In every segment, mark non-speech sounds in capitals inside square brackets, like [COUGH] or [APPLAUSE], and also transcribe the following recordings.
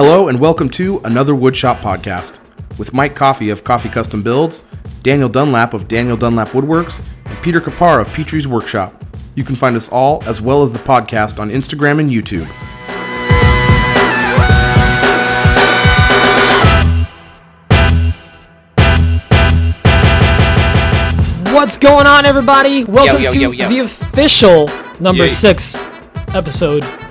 Hello and welcome to another Woodshop podcast with Mike Coffee of Coffee Custom Builds, Daniel Dunlap of Daniel Dunlap Woodworks, and Peter Kapar of Petrie's Workshop. You can find us all as well as the podcast on Instagram and YouTube. What's going on, everybody? Welcome yo, to yo, yo. the official number Yay. six episode Is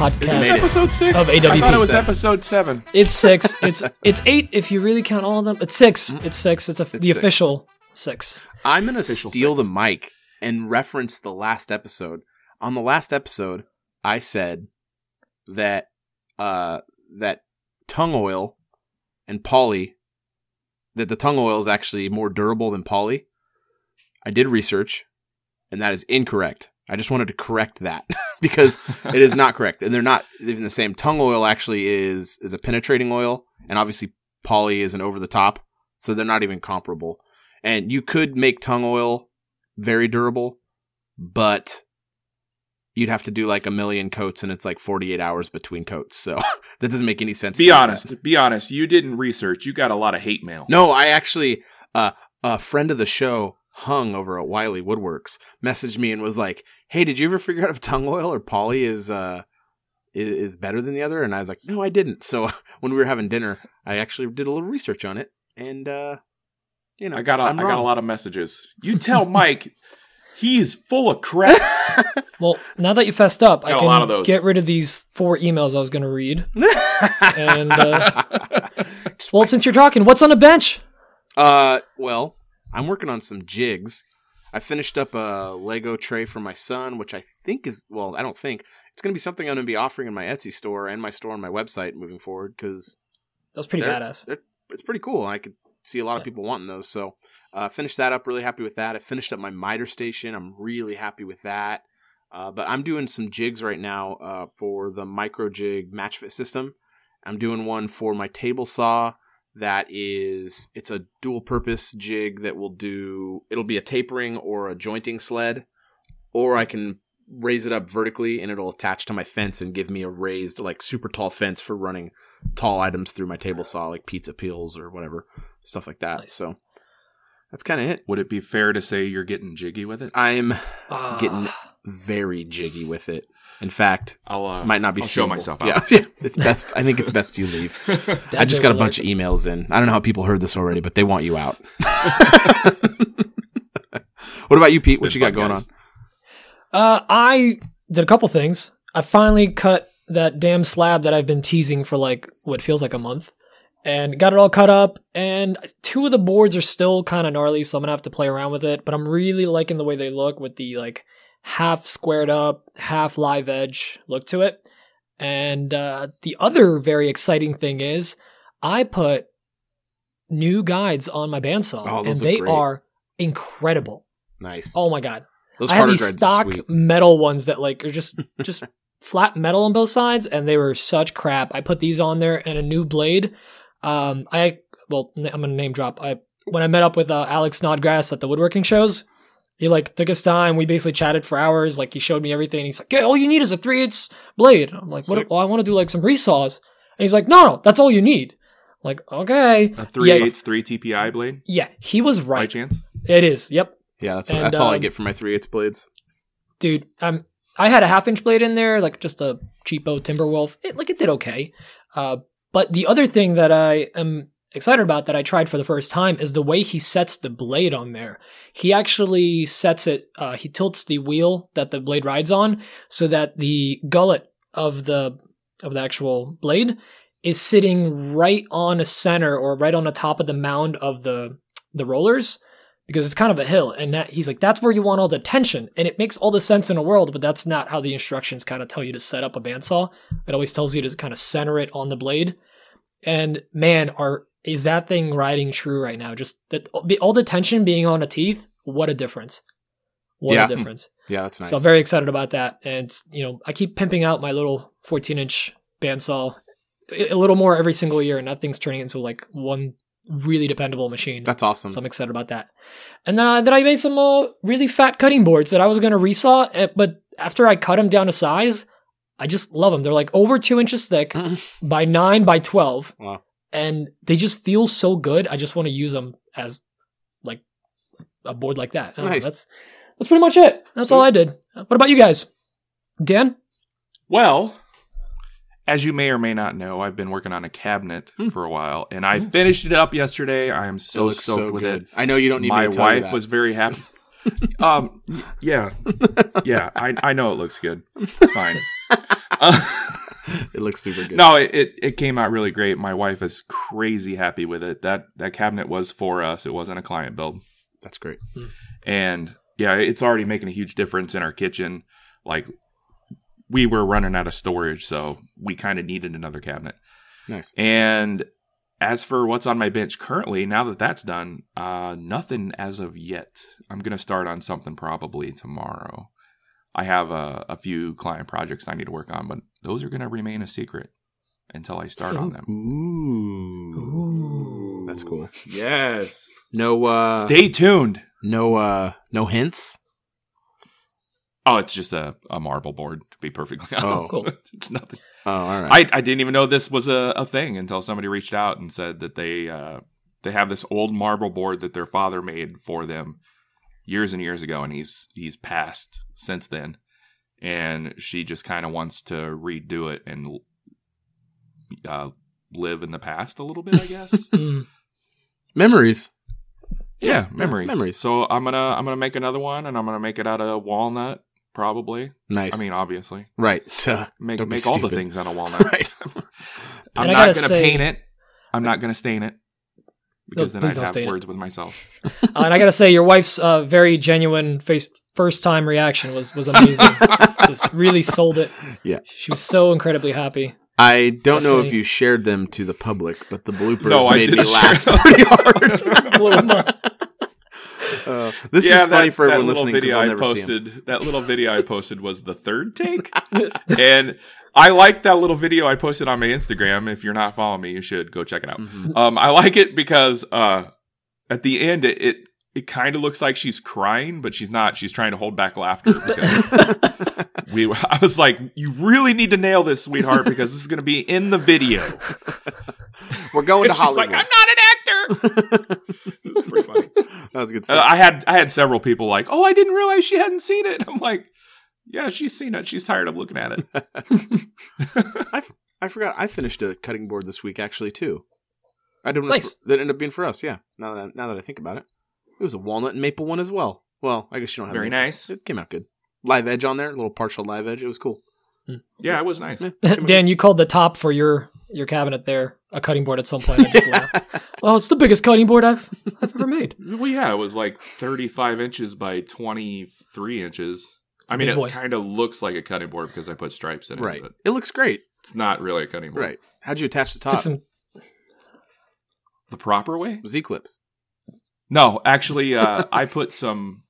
podcast. this episode six? Of I AWP. thought it was episode seven. It's six. [LAUGHS] It's it's eight if you really count all of them. It's six. It's six. It's, a, the six. official six. I'm gonna Official steal six. the mic and reference the last episode. On the last episode, I said that uh that tung oil and poly that the tung oil is actually more durable than poly. I did research, and that is incorrect. I just wanted to correct that [LAUGHS] because it is not correct, and they're not even the same. Tung oil actually is is a penetrating oil, and obviously poly is an over the top, so they're not even comparable. And you could make tung oil very durable, but you'd have to do like a million coats, and it's like forty eight hours between coats. So [LAUGHS] that doesn't make any sense. Be to me. honest. Be honest. You didn't research. You got a lot of hate mail. No, I actually, uh, a friend of the show, Hung over at Wiley Woodworks, messaged me and was like, "Hey, did you ever figure out if tung oil or poly is uh is, is better than the other?" And I was like, "No, I didn't." So [LAUGHS] when we were having dinner, I actually did a little research on it, and uh, you know, I got a, I'm I got a lot of messages. You [LAUGHS] tell Mike he's full of crap. [LAUGHS] Well, now that you fessed up, I Got a can lot of those. get rid of these four emails I was going to read. And uh, well, since you're talking, what's on the bench? Uh, well, I'm working on some jigs. I finished up a Lego tray for my son, which I think is well, I don't think it's going to be something I'm going to be offering in my Etsy store and my store on my website moving forward because That was pretty they're- badass. they're- it's pretty cool. I could see a lot of people wanting those. So, uh, finished that up. Really happy with that. I finished up my miter station. I'm really happy with that. Uh, but I'm doing some jigs right now uh, for the MicroJig MatchFit system. I'm doing one for my table saw that is it's a dual purpose jig that will do it'll be a tapering or a jointing sled or I can raise it up vertically and it'll attach to my fence and give me a raised like super tall fence for running tall items through my table saw like pizza peels or whatever stuff like that. Nice. So that's kind of it. Would it be fair to say you're getting jiggy with it? I'm Ah. getting very jiggy with it. In fact, I'll uh, might not be I'll show myself Yeah, out. [LAUGHS] yeah, it's best. I think it's best you leave. [LAUGHS] I just got a bunch of emails in. I don't know how people heard this already, but they want you out. [LAUGHS] what about you, Pete? What you got going guys. on? Uh, I did a couple things. I finally cut that damn slab that I've been teasing for like what feels like a month, and got it all cut up. And two of the boards are still kind of gnarly, so I'm gonna have to play around with it. But I'm really liking the way they look with the like half squared up, half live edge look to it. And uh, the other very exciting thing is, I put new guides on my bandsaw, Oh, and they great. are incredible. Nice. Oh my god! Those I had these stock metal ones that like are just [LAUGHS] just flat metal on both sides, and they were such crap. I put these on there and a new blade. Um, I well, I'm gonna name drop. I when I met up with uh, Alex Snodgrass at the woodworking shows, he like took his time. We basically chatted for hours. Like he showed me everything. He's like, "Yeah, all you need is a three eighths blade." I'm like, "What? Well, I want to do like some resaws." And he's like, "No, no, that's all you need." I'm like, okay, A three Yeah. eighths three TPI blade yeah, he was right. by right. chance. It is. Yep. Yeah, that's what, And, that's all I um, get for my three eighths blades. dude um i had a half inch blade in there like just a cheapo timberwolf it like it did okay uh but the other thing that i am excited about that i tried for the first time is the way he sets the blade on there. He actually sets it uh he tilts the wheel that the blade rides on so that the gullet of the of the actual blade is sitting right on a center or right on the top of the mound of the the rollers because it's kind of a hill and that he's like that's where you want all the tension. And it makes all the sense in the world but that's not how the instructions kind of tell you to set up a bandsaw. It always tells you to kind of center it on the blade. And man are is that thing riding true right now just that all the tension being on the teeth what a difference what Yeah. a difference Yeah, that's nice. so I'm very excited about that. And you know, I keep pimping out my little 14 inch bandsaw a a little more every single year, and that thing's turning into like one really dependable machine. that's awesome. So I'm excited about that. And then, uh, then I made some uh, really fat cutting boards that I was going to resaw, eh, but after I cut them down to size, I just love them. They're like over two inches thick [LAUGHS] by nine by 12. Wow. And they just feel so good. I just want to use them as like a board like that. I don't know, Nice. that's, that's pretty much it. That's all I did. What about you guys? Dan? Well, as you may or may not know, I've been working on a cabinet for a while, and I finished it up yesterday. I am so looks stoked with good. it. I know you don't need My me to tell you wife that. was very happy. [LAUGHS] um, yeah, yeah, I I know it looks good. It's fine. [LAUGHS] Uh, [LAUGHS] It looks super good. no, it, it it came out really great. My wife is crazy happy with it. That that cabinet was for us. It wasn't a client build. That's great. and yeah, it's already making a huge difference in our kitchen. Like we were running out of storage, so we kind of needed another cabinet. Nice. And as for what's on my bench currently, now that that's done, uh, nothing as of yet. I'm gonna start on something probably tomorrow. I have a, a few client projects I need to work on, but those are gonna remain a secret until I start on them. Ooh. That's cool. Yes. No uh Stay tuned. no uh no hints? Oh, it's just a, a marble board, to be perfectly honest. Oh. Cool. [LAUGHS] it's nothing. Oh, all right. I, I didn't even know this was a, a thing until somebody reached out and said that they uh, they have this old marble board that their father made for them years and years ago, and he's he's passed since then. And she just kind of wants to redo it and uh, live in the past a little bit, I guess. [LAUGHS] Mm. Memories. yeah, memories. memories. So I'm gonna I'm gonna make another one, and I'm gonna make it out of walnut, probably. Nice. I mean, obviously, right. [LAUGHS] make make all the things out of walnut. [LAUGHS] right. I'm And not going to say- paint it. I'm not going to stain it because then I'd don't have stain it. words with myself. [LAUGHS] Uh, and I gotta say, your wife's uh, very genuine face first time reaction was was amazing. [LAUGHS] Just really sold it. Yeah. she was so incredibly happy. I don't know if you shared them to the public, but the bloopers No, I made me laugh pretty hard. [LAUGHS] Blew him up. Uh, this yeah, is funny that, for everyone little listening because video I'll I never see 'em. posted. That little video I posted was the third take, [LAUGHS] and I like that little video I posted on my Instagram. If you're not following me, you should go check it out. Mhm. Um, I like it because uh, at the end it it, it kind of looks like she's crying, but she's not. She's trying to hold back laughter. [LAUGHS] Because we, I was like, you really need to nail this, sweetheart, because this is going to be in the video. [LAUGHS] We're going to Hollywood. like, I'm not an actor. [LAUGHS] Pretty funny. that was good Uh. I had I had several people like, "Oh, I didn't realize she hadn't seen it." I'm like, "Yeah, she's seen it. She's tired of looking at it." I, f- I forgot. I finished a cutting board this week actually too. I didn't. Nice. That ended up being for us. Yeah. Now that now that I think about it, it was a walnut and maple one as well. Well, I guess you don't have Very maple. nice. It came out good. Live edge on there, a little partial live edge. It was cool. Mm. Yeah, it was nice. [LAUGHS] Dan, you called the top for your your cabinet there a cutting board at some point. I just [LAUGHS] laughed. Well, it's the biggest cutting board I've I've ever made. Well, yeah, it was like 35 inches by 23 inches. I mean, it kind of looks like a cutting board because I put stripes in it, Right. but It looks great. it's not really a cutting board. Right. How'd you attach the Took top? some. The proper way? Z clips. No, actually, uh, [LAUGHS] I put some.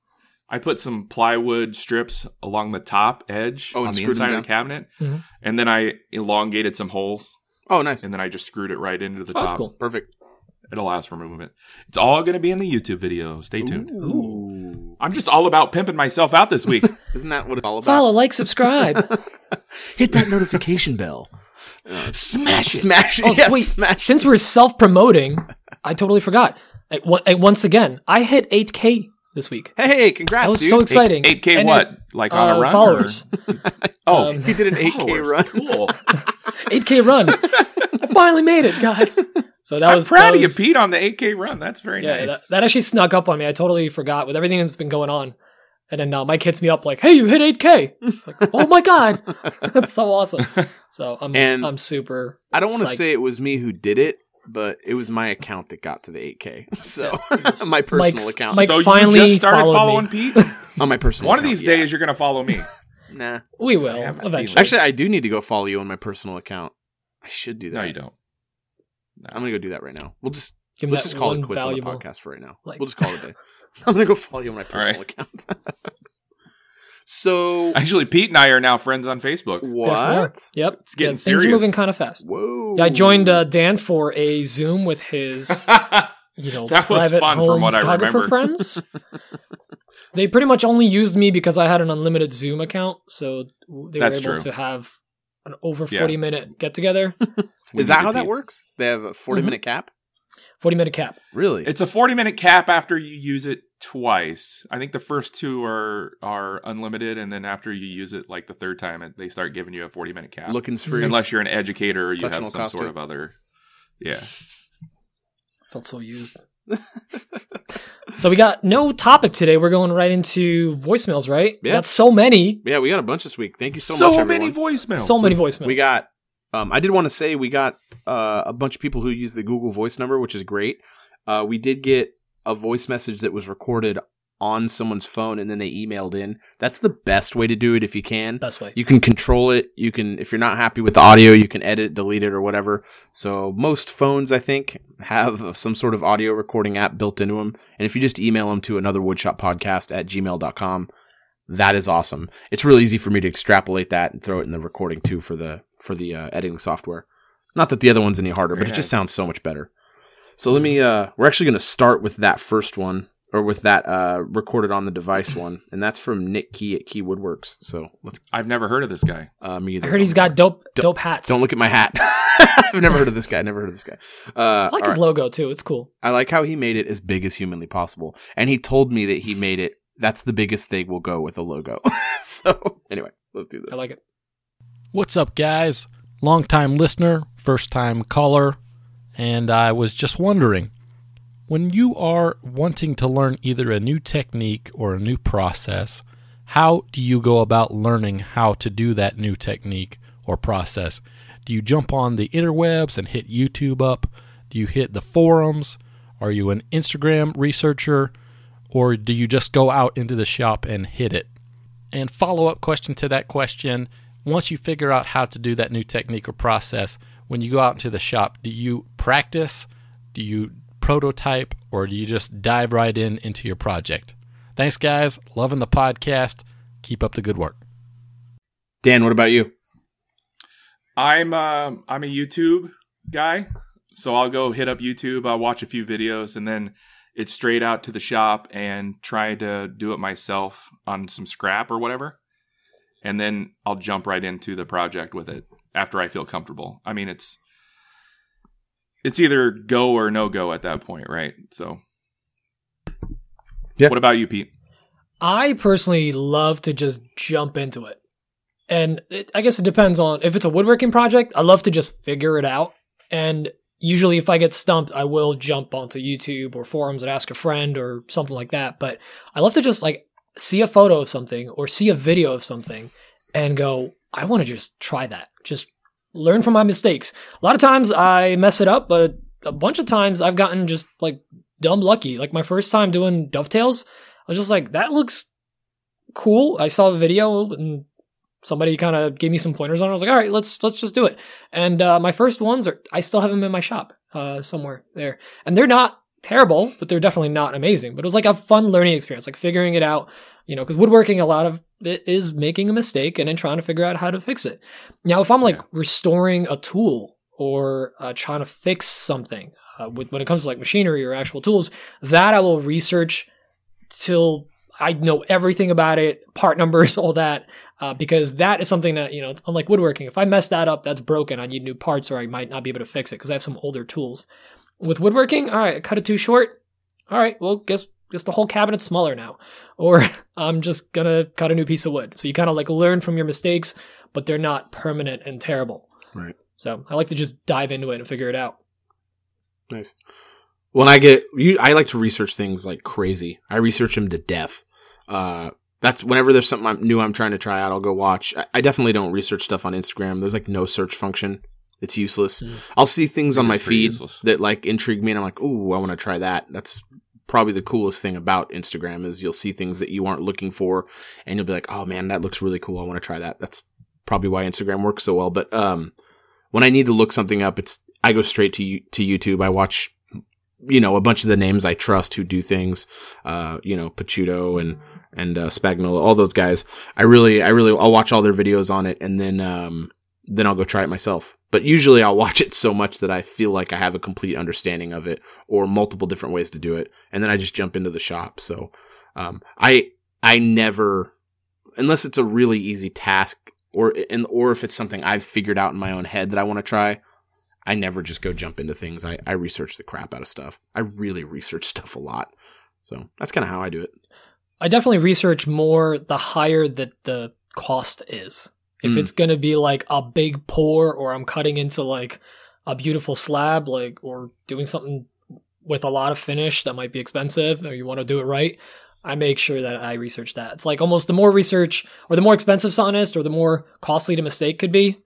I put some plywood strips along the top edge Oh, on the screwed them inside of the cabinet, Mhm. and then I elongated some holes, Oh, nice. and then I just screwed it right into the Oh, top. that's cool. Perfect. It allows for movement. It's all going to be in the YouTube video. Stay tuned. Ooh. I'm just all about pimping myself out this week. [LAUGHS] Isn't that what it's all about? Follow, like, subscribe. [LAUGHS] Hit that notification bell. Smash it. Smash it. Oh, yes, wait, smash since we're self promoting, I totally forgot. I- once again, I hit 8K this week. Hey, congrats, That was dude. so exciting. 8K And what? it- like on uh, a run? followers. [LAUGHS] Oh, Um, He did an 8K followers. run. Cool. [LAUGHS] 8K run. I finally made it, guys. So that I'm was proud that of you, was- Pete, on the 8K run. That's very Yeah, nice. that, that actually snuck up on me. I totally forgot with everything that's been going on. And then uh, Mike hits me up like, "Hey, you hit 8K!" It's like, "Oh my god, [LAUGHS] that's so awesome!" So I'm And I'm super. I don't want to say it was me who did it, but it was my account that got to the 8K. [LAUGHS] So [LAUGHS] my personal Mike's- account. Mike so finally you just started following me. Pete? [LAUGHS] on my personal One of account, these yeah. days, you're going to follow me. Nah. we will have eventually. feeling. Actually, I do need to go follow you on my personal account. I should do that. No, you don't. I'm gonna go do that right now. We'll just Give let's that just call it one quits valuable- on the podcast for right now. like- we'll just call it a day. I'm gonna go follow you on my All right. personal account. So Actually, Pete and I are now friends on Facebook. Yes, what? Yep, It's getting yeah, things moving kind of fast. Whoa! Yeah, I joined uh, Dan for a Zoom with his, [LAUGHS] you know, That was private fun from home what I photographer remember. friends. [LAUGHS] they pretty much only used me because I had an unlimited Zoom account, so they That's were able true. to have an over Yeah. 40 minute get together. [LAUGHS] Is that need how that works? They have a 40 Mhm. minute cap? 40 minute cap. Really? It's a 40 minute cap after you use it twice. I think the first two are are unlimited, and then after you use it like the third time, it, they start giving you a 40 minute cap. Looking's free. Unless you're an educator or you Touch have some cost sort too. of other. Yeah. [LAUGHS] Felt so used. [LAUGHS] so we got no topic today. We're going right into voicemails, right? Yeah. That's so many. yeah, we got a bunch this week. Thank you so, So, much, So many voicemails. So many voicemails. We got. Um, I did want to say we got uh, a bunch of people who use the Google Voice number, which is great. Uh, we did get a voice message that was recorded on someone's phone and then they emailed in. That's the best way to do it if you can. best way. You can control it. You can, if you're not happy with the audio, you can edit, delete it, or whatever. So most phones, I think, have some sort of audio recording app built into them. And if you just email them to another woodshop podcast at gmail.com, that is awesome. It's really easy for me to extrapolate that and throw it in the recording too for the for the uh, editing software. Not that the other one's any harder, but Very it just sounds so much better. So let me. uh We're actually going to start with that first one, or with that uh recorded on the device one, and that's from Nick Key at Key Woodworks. So let's. I've never heard of this guy. Uh, me either. I heard he's got dope dope hats. Don't look at my hat. [LAUGHS] I've never heard of this guy. I never heard of this guy. Uh, I like his right. logo too. It's cool. I like how he made it as big as humanly possible, and he told me that he made it. That's the biggest thing we'll go with a logo. [LAUGHS] so anyway, let's do this. I like it. What's up, guys? Long time listener, first time caller, and I was just wondering when you are wanting to learn either a new technique or a new process, how do you go about learning how to do that new technique or process? Do you jump on the interwebs and hit YouTube up? Do you hit the forums? Are you an Instagram researcher? Or do you just go out into the shop and hit it? And follow up question to that question once you figure out how to do that new technique or process, when you go out into the shop, do you practice? Do you prototype? Or do you just dive right in into your project? Thanks, guys. Loving the podcast. Keep up the good work. Dan, what about you? I'm uh, I'm a YouTube guy, so I'll go hit up YouTube. I'll watch a few videos, and then it's straight out to the shop and try to do it myself on some scrap or whatever, and then I'll jump right into the project with it after I feel comfortable. I mean, it's it's either go or no go at that point, right? So, Yeah. What about you, Pete? I personally love to just jump into it. And it, I guess it depends on if it's a woodworking project, I love to just figure it out. And usually, if I get stumped, I will jump onto YouTube or forums and ask a friend or something like that. But I love to just like see a photo of something or see a video of something and go, I want to just try that. Just learn from my mistakes. A lot of times I mess it up, but a bunch of times I've gotten just like dumb lucky. Like my first time doing dovetails, I was just like, that looks cool. I saw a video and somebody kind of gave me some pointers on it. I was like, all right, let's let's just do it. And uh, my first ones are I still have them in my shop uh, somewhere there, and they're not terrible, but they're definitely not amazing. But it was like a fun learning experience, like figuring it out. You know, because woodworking, a lot of it is making a mistake and then trying to figure out how to fix it. Now, if I'm like Yeah. restoring a tool or uh, trying to fix something uh, with, when it comes to like machinery or actual tools, that I will research till I know everything about it, part numbers, [LAUGHS] all that, uh, because that is something that, you know, unlike woodworking, if I mess that up, that's broken. I need new parts or I might not be able to fix it because I have some older tools. With woodworking, all right, I cut it too short. All right, well, guess guess the whole cabinet's smaller now. Or [LAUGHS] I'm just gonna cut a new piece of wood. So you kind of like learn from your mistakes, but they're not permanent and terrible. Right. So I like to just dive into it and figure it out. Nice. When I get you, I like to research things like crazy. I research them to death. Uh, that's whenever there's something I'm, new I'm trying to try out, I'll go watch. I, I definitely don't research stuff on Instagram. There's like no search function. It's useless. Mm. I'll see things on my is feed useless. that like intrigue me, and I'm like, "Ooh, I want to try that." That's probably the coolest thing about Instagram is you'll see things that you aren't looking for, and you'll be like, "Oh man, that looks really cool. I want to try that." That's probably why Instagram works so well. But um, when I need to look something up, it's I go straight to to YouTube. I watch, you know, a bunch of the names I trust who do things. Uh, you know, Pachuto and and uh, Spagnuolo, all those guys. I really, I really, I'll watch all their videos on it, and then um, then I'll go try it myself. But usually, I'll watch it so much that I feel like I have a complete understanding of it, or multiple different ways to do it, and then I just jump into the shop. So um, I I never, unless it's a really easy task or and or if it's something I've figured out in my own head that I want to try, I never just go jump into things. I I research the crap out of stuff. I really research [LAUGHS] stuff a lot. So that's kind of how I do it. I definitely research more the higher that the cost is. If Mm. it's going to be like a big pour or I'm cutting into like a beautiful slab like or doing something with a lot of finish that might be expensive or you want to do it right, I make sure that I research that. It's like almost the more research or the more expensive something is or the more costly the mistake could be,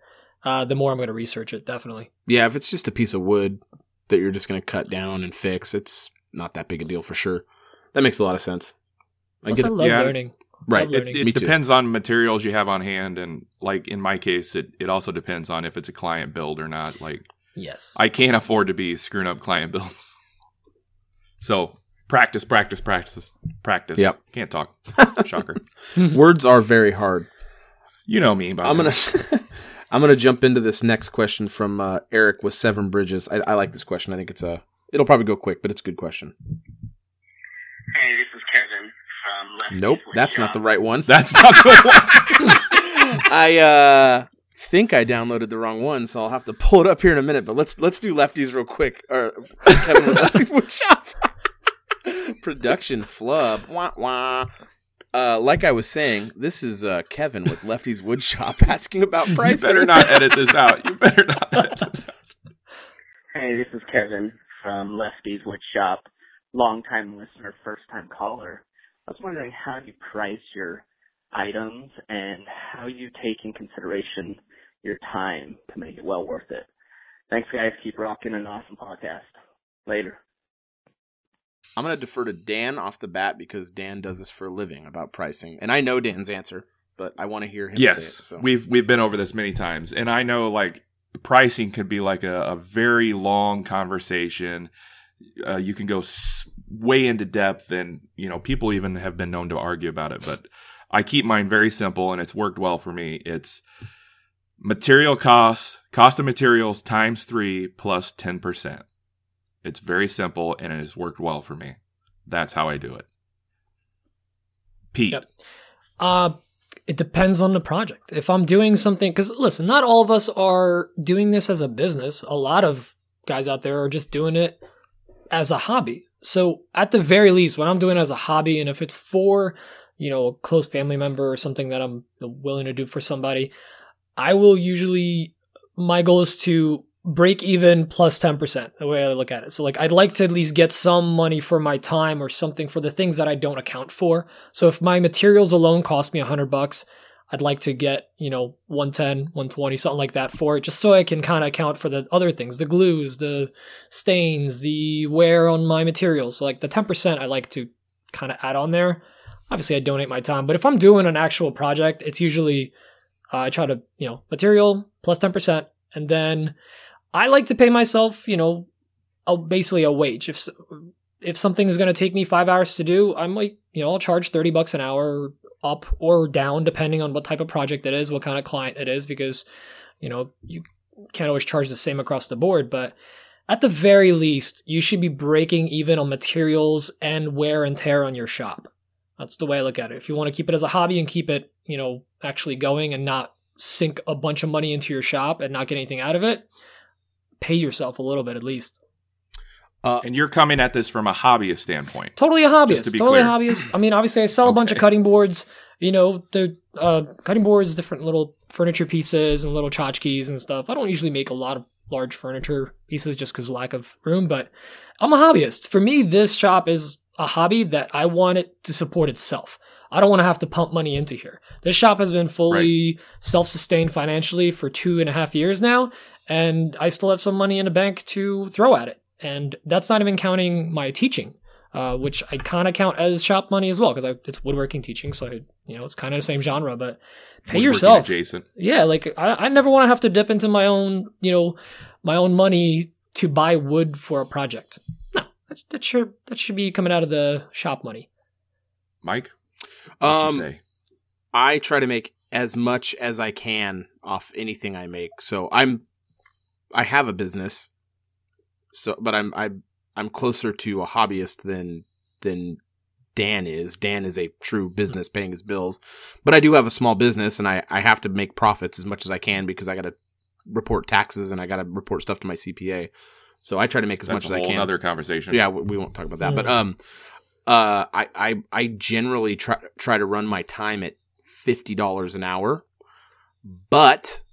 uh, the more I'm going to research it definitely. Yeah, if it's just a piece of wood that you're just going to cut down and fix, it's not that big a deal for sure. That makes a lot of sense. I Plus, get I it. love Yeah. learning. Right. It, it depends on materials you have on hand, and like in my case, it it also depends on if it's a client build or not. Like Yes. I can't afford to be screwing up client builds. [LAUGHS] So practice, practice, practice, practice. Yep. Can't talk. [LAUGHS] Shocker. Words are very hard. You know me. By I'm gonna [LAUGHS] I'm gonna jump into this next question from uh, Eric with Seven Bridges. I, I like this question. I think it's a it'll probably go quick, but it's a good question. Hey, this is Kevin from Lefty's Nope, Wood that's not the right one. [LAUGHS] That's not the one. [LAUGHS] I uh think I downloaded the wrong one, so I'll have to pull it up here in a minute. But let's let's do lefties real quick. Or Kevin lefties [LAUGHS] wood shop. Production flub. Wah wah. Uh, like I was saying, this is uh, Kevin with Lefty's Wood Shop asking about you better not edit this out. You better not edit this out. Hey, this is Kevin from Lefty's Wood Shop. Long-time listener, first-time caller. I was wondering how you price your items and how you take in consideration your time to make it well worth it. Thanks, guys. Keep rocking an awesome podcast. Later. I'm going to defer to Dan off the bat because Dan does this for a living about pricing, and I know Dan's answer, but I want to hear him yes, say it. So. we've we've been over this many times, and I know like pricing could be like a, a very long conversation. Uh, you can go s- way into depth, and you know people even have been known to argue about it. But I keep mine very simple, and it's worked well for me. It's material costs, cost of materials times three plus plus ten percent. It's very simple, and it has worked well for me. That's how I do it. Pete, Yep. Uh, it depends on the project. If I'm doing something, because listen, not all of us are doing this as a business. A lot of guys out there are just doing it as a hobby. So at the very least, when I'm doing as a hobby, and if it's for, you know, a close family member or something that I'm willing to do for somebody, I will usually, my goal is to break even plus 10%, the way I look at it. So like, I'd like to at least get some money for my time or something for the things that I don't account for. So if my materials alone cost me a hundred bucks, I'd like to get, you know, 110, 120, something like that for it, just so I can kind of account for the other things, the glues, the stains, the wear on my materials. So like the 10% I like to kind of add on there. Obviously I donate my time, but if I'm doing an actual project, it's usually, uh, I try to, you know, material plus 10%. And then I like to pay myself, you know, a, basically a wage. If, if something is going to take me five hours to do, I might, you know, I'll charge 30 bucks an hour up or down depending on what type of project it is, what kind of client it is, because, you know, you can't always charge the same across the board. But at the very least, you should be breaking even on materials and wear and tear on your shop. That's the way I look at it. If you want to keep it as a hobby and keep it, you know, actually going and not sink a bunch of money into your shop and not get anything out of it, pay yourself a little bit at least. And you're coming at this from a hobbyist standpoint. Totally a hobbyist. to totally clear. a hobbyist. I mean, obviously, I sell a bunch of cutting boards. You know, the uh, cutting boards, different little furniture pieces and little tchotchkes and stuff. I don't usually make a lot of large furniture pieces just because lack of room, but I'm a hobbyist. For me, this shop is a hobby that I want it to support itself. I don't want to have to pump money into here. This shop has been fully self-sustained financially for two and a half years now, and I still have some money in the bank to throw at it. And that's not even counting my teaching, uh, which I kind of count as shop money as well because it's woodworking teaching, so I, you know it's kind of the same genre. But pay Woodworking yourself, adjacent. yeah. Like I, I never want to have to dip into my own, you know, my own money to buy wood for a project. No, that, that should that should be coming out of the shop money. Mike, what'd Um, you say? I try to make as much as I can off anything I make. So I'm, I have a business. So, but I'm I I'm closer to a hobbyist than than Dan is. Dan is a true business paying his bills. But I do have a small business and I, I have to make profits as much as I can because I got to report taxes and I got to report stuff to my CPA. So I try to make as That's much as I can. other conversation. Yeah, we we won't talk about that. But um, uh, I I I generally try try to run my time at fifty dollars an hour, but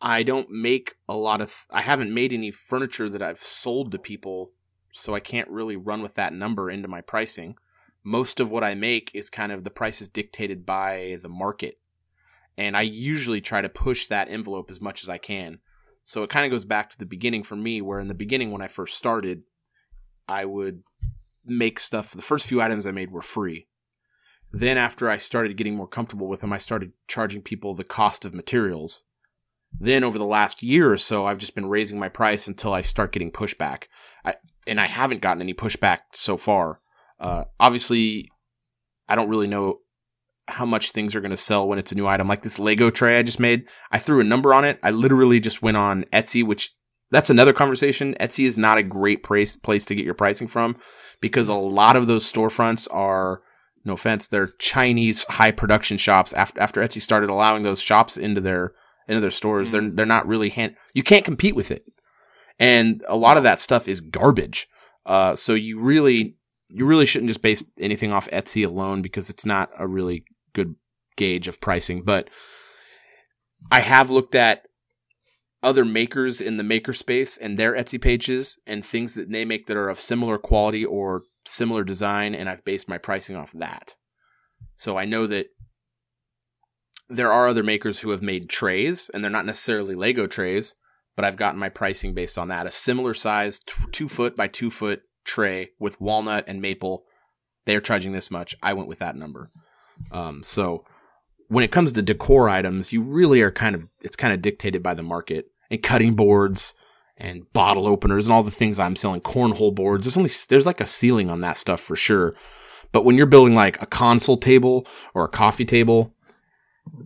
I don't make a lot of. I haven't made any furniture that I've sold to people, so I can't really run with that number into my pricing. Most of what I make is kind of the price is dictated by the market, and I usually try to push that envelope as much as I can. So it kind of goes back to the beginning for me, where in the beginning when I first started, I would make stuff. The first few items I made were free. Then after I started getting more comfortable with them, I started charging people the cost of materials. Then over the last year or so, I've just been raising my price until I start getting pushback. I, and I haven't gotten any pushback so far. Uh, obviously, I don't really know how much things are going to sell when it's a new item. Like this Lego tray I just made, I threw a number on it. I literally just went on Etsy, which that's another conversation. Etsy is not a great place place to get your pricing from because a lot of those storefronts are no offense, they're Chinese high production shops. After after Etsy started allowing those shops into their into their stores, they're they're not really hand. You can't compete with it, and a lot of that stuff is garbage. Uh, so you really you really shouldn't just base anything off Etsy alone because it's not a really good gauge of pricing. But I have looked at other makers in the maker space and their Etsy pages and things that they make that are of similar quality or similar design, and I've based my pricing off that. So I know that there are other makers who have made trays, and they're not necessarily Lego trays, but I've gotten my pricing based on that. A similar size, t- two foot by two foot tray with walnut and maple. They're charging this much. I went with that number. Um, so when it comes to decor items, you really are kind of it's kind of dictated by the market and cutting boards and bottle openers and all the things I'm selling, cornhole boards. There's only there's like a ceiling on that stuff for sure. But when you're building like a console table or a coffee table,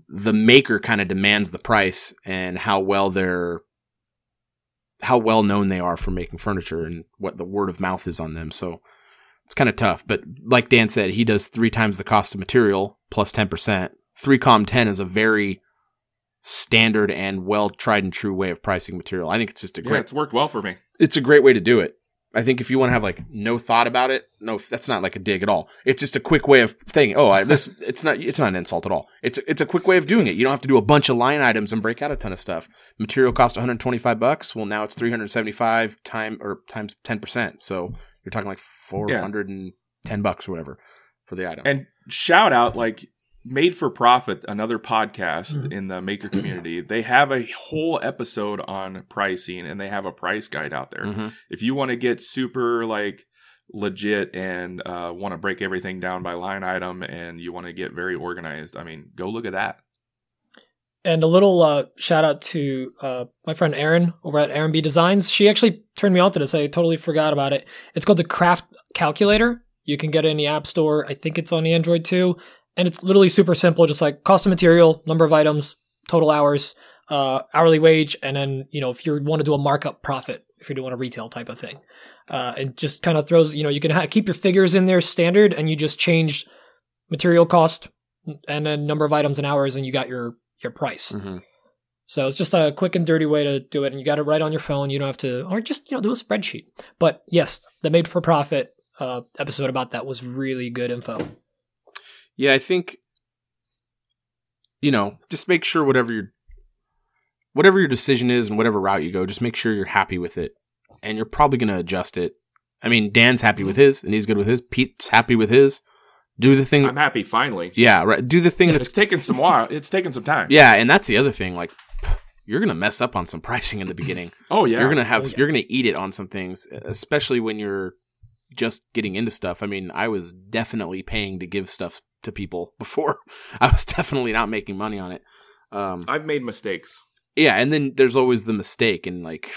the maker kind of demands the price and how well they're how well known they are for making furniture and what the word of mouth is on them. So it's kind of tough. But like Dan said, he does three times the cost of material plus 10%. 3Com 10 is a very standard and well tried and true way of pricing material. I think it's just a Yeah, great it's worked well for me. it's a great way to do it. I think if you want to have like no thought about it, no, that's not like a dig at all. It's just a quick way of saying, oh, I, this, [LAUGHS] it's not, it's not an insult at all. It's, it's a quick way of doing it. You don't have to do a bunch of line items and break out a ton of stuff. Material cost 125 bucks. Well, now it's 375 time or times 10%. So you're talking like 410 bucks or whatever for the item. And shout out, like Made for Profit, another podcast Mhm. in the maker community. They have a whole episode on pricing and they have a price guide out there. Mhm. If you want to get super like legit and uh, want to break everything down by line item and you want to get very organized, I mean, go look at that. And a little uh, shout out to uh, my friend Erin over at Aaron B Designs. She actually turned me on to this. I totally forgot about it. It's called the Craft Calculator. You can get it in the App Store. I think it's on the Android too. And it's literally super simple, just like cost of material, number of items, total hours, uh, hourly wage, and then you know if you want to do a markup profit, if you're doing a retail type of thing, uh, it just kind of throws you know you can ha- keep your figures in there standard, and you just changed material cost and then number of items and hours, and you got your your price. Mhm. So it's just a quick and dirty way to do it, and you got it right on your phone. You don't have to, or just you know, do a spreadsheet. But yes, the made for profit uh, episode about that was really good info. Yeah, I think you know, just make sure whatever your whatever your decision is and whatever route you go, just make sure you're happy with it. And you're probably going to adjust it. I mean, Dan's happy with his and he's good with his. Pete's happy with his. Do the thing I'm happy finally. Yeah, right. Do the thing It's that's taken some while. It's taken some time. Yeah, and that's the other thing like you're going to mess up on some pricing in the beginning. [LAUGHS] Oh yeah. You're going to have Oh, yeah. you're going to eat it on some things, especially when you're just getting into stuff. I mean, I was definitely paying to give stuff to people [LAUGHS] before. I was definitely not making money on it. Um, I've made mistakes. yeah, and then there's always the mistake, and like,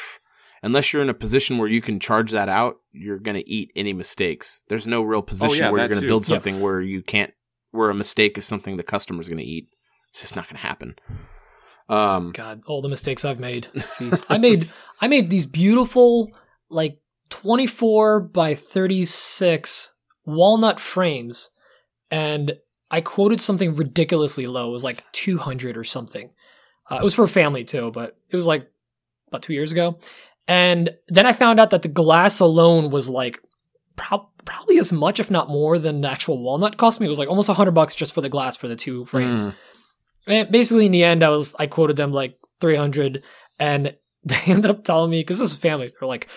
unless you're in a position where you can charge that out, you're gonna eat any mistakes. There's no real position yeah, where you're gonna too. build Yep. something where you can't, where a mistake is something the customer's gonna eat. It's just not gonna happen. Um, God, all the mistakes I've made. [LAUGHS] I made I made these beautiful like 24 by 36 walnut frames, and I quoted something ridiculously low. It was like 200 or something. Uh, it was for a family too, but it was like about two years ago. And then I found out that the glass alone was like prob- probably as much, if not more, than the actual walnut cost me. It was like almost a hundred bucks just for the glass for the two frames. Mm. And basically, in the end, I was I quoted them like 300, and [LAUGHS] they ended up telling me because this is family. They're like,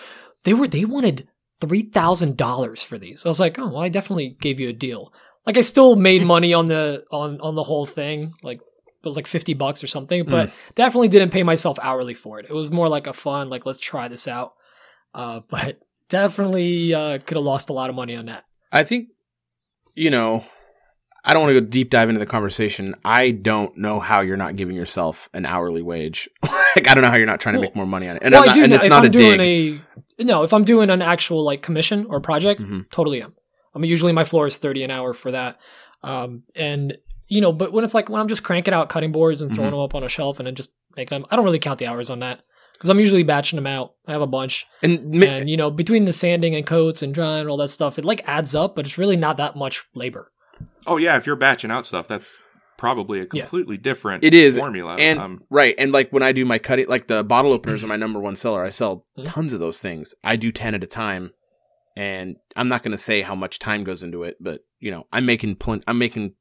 they were they wanted three thousand dollars for these. I was like, oh well, I definitely gave you a deal. Like I still made [LAUGHS] money on the on on the whole thing. Like it was like fifty bucks or something, but definitely didn't pay myself hourly for it. It was more like a fun like let's try this out. Uh, [LAUGHS] but definitely uh, could have lost a lot of money on that. I think, you know, I don't want to go deep dive into the conversation. I don't know how you're not giving yourself an hourly wage. [LAUGHS] like, I don't know how you're not trying to make more money on it. And, well, not, and know it's not I'm a doing dig. a no. If I'm doing an actual like commission or project, Mhm. totally am. I mean, usually my floor is thirty an hour for that, um, and you know, but when it's like when I'm just cranking out cutting boards and throwing Mhm. them up on a shelf and then just making them, I don't really count the hours on that because I'm usually batching them out. I have a bunch, And, mi- and you know, between the sanding and coats and drying and all that stuff, it like adds up, but it's really not that much labor. Oh yeah, if you're batching out stuff, that's probably a Yeah. completely different It is, formula. and um, right, and like when I do my cutting, like the bottle openers are my number one seller. I sell Mhm. tons of those things. I do ten at a time, and I'm not going to say how much time goes into it, but you know, I'm making plen- I'm making.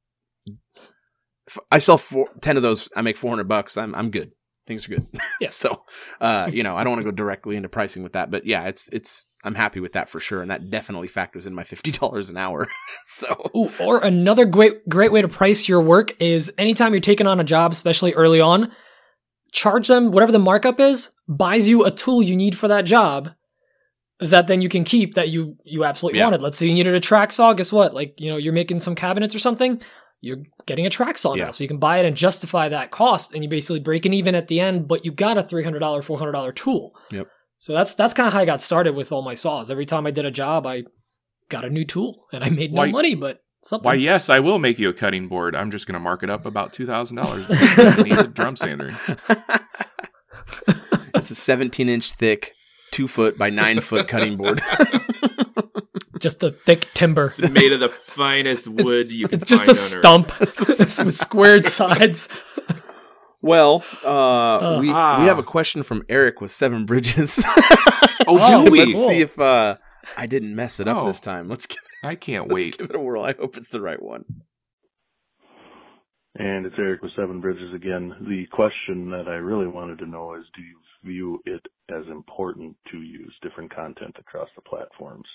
I sell four, ten of those. I make four hundred bucks. I'm I'm good. Things are good. Yeah. [LAUGHS] so, uh, you know, I don't want to go directly into pricing with that, but yeah, it's it's. I'm happy with that for sure, and that definitely factors in my fifty dollars an hour. [LAUGHS] so, Ooh, or another great great way to price your work is anytime you're taking on a job, especially early on, charge them whatever the markup is, buys you a tool you need for that job that then you can keep that you you absolutely Yeah. wanted. Let's say you needed a track saw, guess what? Like, you know, you're making some cabinets or something, you're getting a track saw Yeah. now. So you can buy it and justify that cost and you basically break it even at the end, but you got a $300, $400 tool. Yep. So that's that's kind of how I got started with all my saws. Every time I did a job, I got a new tool and I made no Why- money, but something. why, yes, I will make you a cutting board. I'm just going to mark it up about two thousand dollars. [LAUGHS] Need a drum sander. it's a 17 inch thick, two foot by nine foot cutting board. [LAUGHS] just a thick timber. It's made of the finest wood you can It's just a stump [LAUGHS] [LAUGHS] with squared sides. Well, uh, we Ah. we have a question from Eric with Seven Bridges. Oh, do we? Let's see if uh, I didn't mess it up Oh. this time. Let's give it, I can't let's wait. give it a whirl. I hope it's the right one. And it's Eric with Seven Bridges again. The question that I really wanted to know is do you view it as important to use different content across the platforms?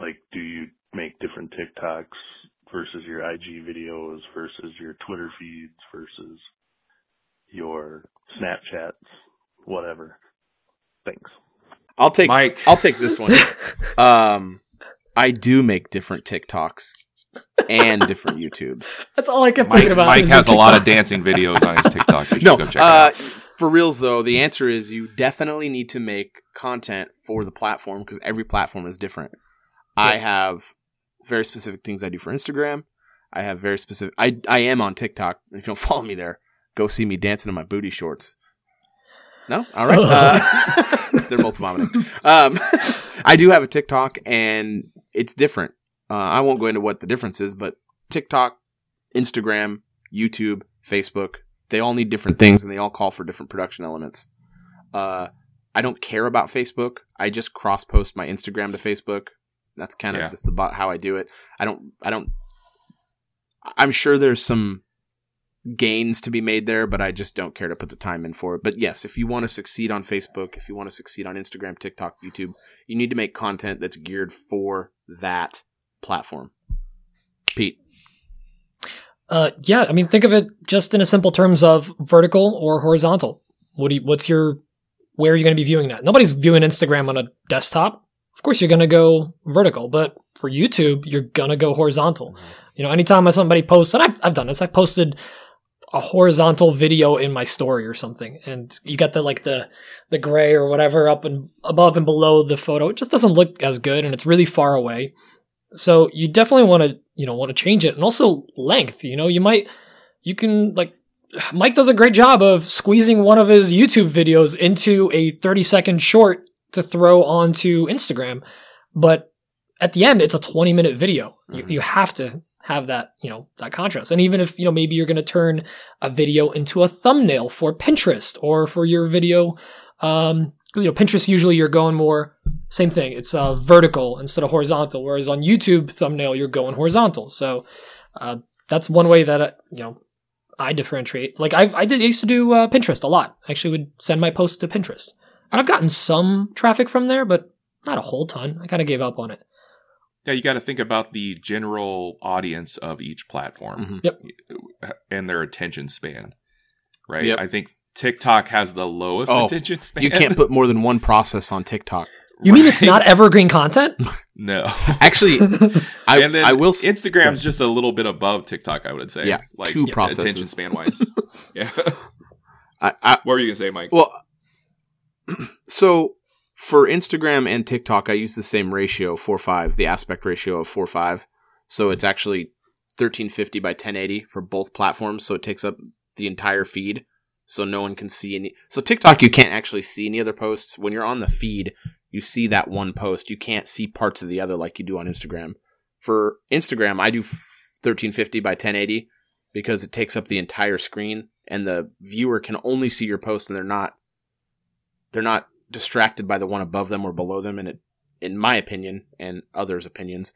Like, do you make different TikToks versus your IG videos versus your Twitter feeds versus your Snapchats, whatever? Thanks. I'll take Mike. I'll take this one. [LAUGHS] um, I do make different TikToks and different YouTubes. That's all I kept Mike, thinking about. Mike is has a lot of [LAUGHS] dancing videos on his TikTok. You should No, go check uh, it out. For reals though, the answer is you definitely need to make content for the platform because every platform is different. I have very specific things I do for Instagram. I have very specific. I I am on TikTok. If you don't [LAUGHS] follow me there, go see me dancing in my booty shorts. No, all right. Uh, [LAUGHS] they're both vomiting. Um, [LAUGHS] I do have a TikTok, and it's different. Uh, I won't go into what the difference is, but TikTok, Instagram, YouTube, Facebook, they all need different things, and they all call for different production elements. Uh, I don't care about Facebook. I just cross post my Instagram to Facebook. That's kind of Yeah. just about how I do it. I don't. I don't. I'm sure there's some gains to be made there, but I just don't care to put the time in for it. But yes, if you want to succeed on Facebook, if you want to succeed on Instagram, TikTok, YouTube, you need to make content that's geared for that platform. Pete. Uh, yeah, I mean, think of it just in a simple terms of vertical or horizontal. What do you, what's your, where are you going to be viewing that? Nobody's viewing Instagram on a desktop. Of course, you're going to go vertical, but for YouTube, you're going to go horizontal. You know, anytime somebody posts, and I've, I've done this, I've posted a horizontal video in my story or something, and you got the like the the gray or whatever up and above and below the photo. It just doesn't look as good, and it's really far away. So you definitely want to, you know, want to change it. And also length, you know, you might, you can like, Mike does a great job of squeezing one of his YouTube videos into a 30 second short to throw onto Instagram. But at the end, it's a 20 minute video. You, Mhm. you have to have that, you know, that contrast. And even if, you know, maybe you're going to turn a video into a thumbnail for Pinterest or for your video, um, because, you know, Pinterest usually you're going more, same thing. It's uh, vertical instead of horizontal. Whereas on YouTube thumbnail, you're going horizontal. So, uh, that's one way that, uh, you know, I differentiate. Like I, I did I used to do uh, Pinterest a lot. I actually would send my posts to Pinterest, and I've gotten some traffic from there, but not a whole ton. I kind of gave up on it. Yeah, you got to think about the general audience of each platform. Mhm. Yep. And their attention span, right? Yep. I think TikTok has the lowest Oh, attention span. You can't put more than one process on TikTok. You mean it's not evergreen content? [LAUGHS] No. Actually, I, and then I will. s- Instagram's just a little bit above TikTok, I would say. Yeah, like two yeah, processes. attention span wise. [LAUGHS] yeah. I, I, What were you gonna say, Mike? well, [CLEARS THROAT] so for Instagram and TikTok, I use the same ratio, four five, the aspect ratio of four five. So it's actually thirteen fifty by ten eighty for both platforms. So it takes up the entire feed, so no one can see any. So TikTok, you can't actually see any other posts. When you're on the feed, you see that one post. You can't see parts of the other like you do on Instagram. For Instagram, I do thirteen fifty by ten eighty because it takes up the entire screen, and the viewer can only see your post, and they're not they're not distracted by the one above them or below them. And it, in my opinion and others' opinions,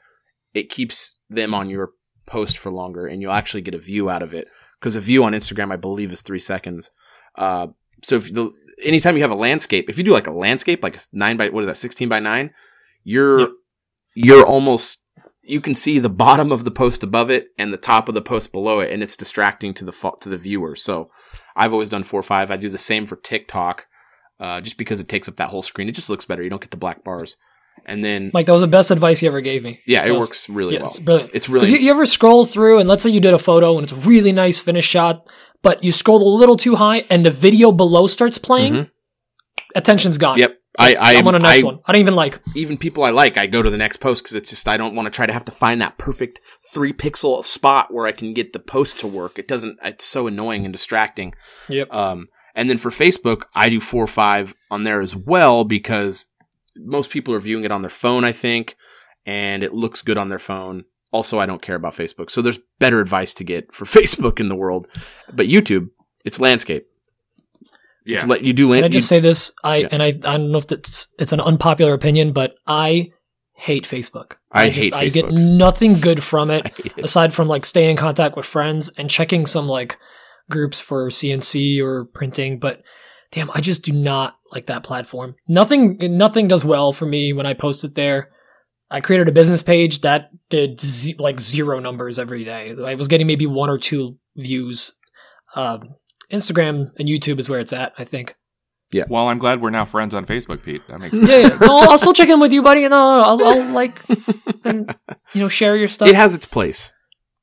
it keeps them on your post for longer, and you'll actually get a view out of it because a view on Instagram, I believe, is three seconds. Uh, so if the anytime you have a landscape, if you do like a landscape, like a nine by what is that, sixteen by nine, you're Yep. you're almost you can see the bottom of the post above it and the top of the post below it, and it's distracting to the to the viewer. So I've always done four or five. I do the same for TikTok, uh, just because it takes up that whole screen. It just looks better. You don't get the black bars, and then Mike, that was the best advice you ever gave me. yeah, it That was- works really yeah, well. It's brilliant. It's really you, you ever scroll through and let's say you did a photo and it's a really nice finished shot, but you scrolled a little too high and the video below starts playing, Mhm. attention's gone. Yep. I, I, I'm on a nice I- one. I don't even like. even people I like, I go to the next post because it's just I don't want to try to have to find that perfect three pixel spot where I can get the post to work. It doesn't. It's so annoying and distracting. Yep. Um, and then for Facebook, I do four or five on there as well because most people are viewing it on their phone, I think, and it looks good on their phone. Also, I don't care about Facebook, so there's better advice to get for [LAUGHS] Facebook in the world. But YouTube, it's landscape. yeah. It's let you do Can I land. just say this? I Yeah. and I I don't know if it's it's an unpopular opinion, but I hate Facebook. I just, hate I get nothing good from [LAUGHS] it it. aside from like staying in contact with friends and checking some like groups for CNC or printing. But damn, I just do not like that platform. Nothing nothing does well for me when I post it there. I created a business page that did z- like zero numbers every day. I was getting maybe one or two views. Um, Instagram and YouTube is where it's at. I think. Yeah. Well, I'm glad we're now friends on Facebook, Pete. That makes [LAUGHS] Yeah, yeah. No, I'll still check in with you, buddy. No, no, no, I'll, I'll like, [LAUGHS] and, you know, share your stuff. it has its place.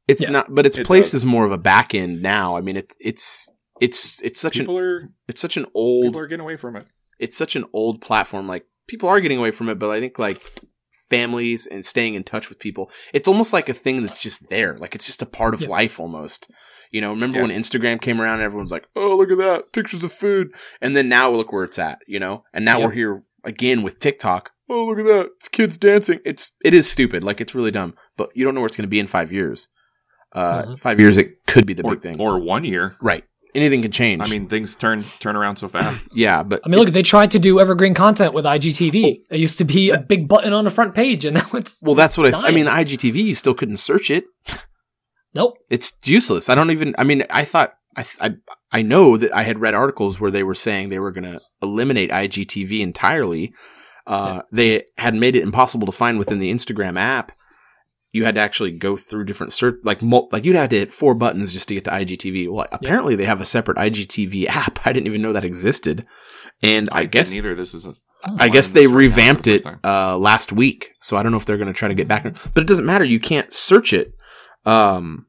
It's Yeah. not, but its It place does. is more of a back end now. I mean, it's it's it's it's such people an are it's such an old people are getting away from it. it's such an old platform. Like people are getting away from it, but I think like families and staying in touch with people, it's almost like a thing that's just there. Like it's just a part of Yeah. life almost. You know, remember Yeah. when Instagram came around and everyone's like, "Oh, look at that, pictures of food," and then now look where it's at. You know, and now Yeah. we're here again with TikTok. Oh, look at that, it's kids dancing. It's it is stupid. Like it's really dumb, but you don't know where it's going to be in five years. Uh, Mhm. Five years, it could be the Or, big thing. or one year. right, anything can change. I mean, things turn turn around so fast. [LAUGHS] yeah, but I mean, look, they tried to do evergreen content with IGTV. It used to be a big button on the front page, and [LAUGHS] now it's well, that's what I. I mean, IGTV, you still couldn't search it. nope. it's useless. I don't even. I mean, I thought I I I know that I had read articles where they were saying they were going to eliminate IGTV entirely. Uh, They had made it impossible to find within the Instagram app. You had to actually go through different search, like mul- like you'd have to hit four buttons just to get to IGTV. Well, apparently they have a separate IGTV [LAUGHS] app. I didn't even know that existed. And I, guess neither. This is a. I guess they this right now for revamped the it uh, last week, so I don't know if they're going to try to get back. But it doesn't matter. You can't search it. Um,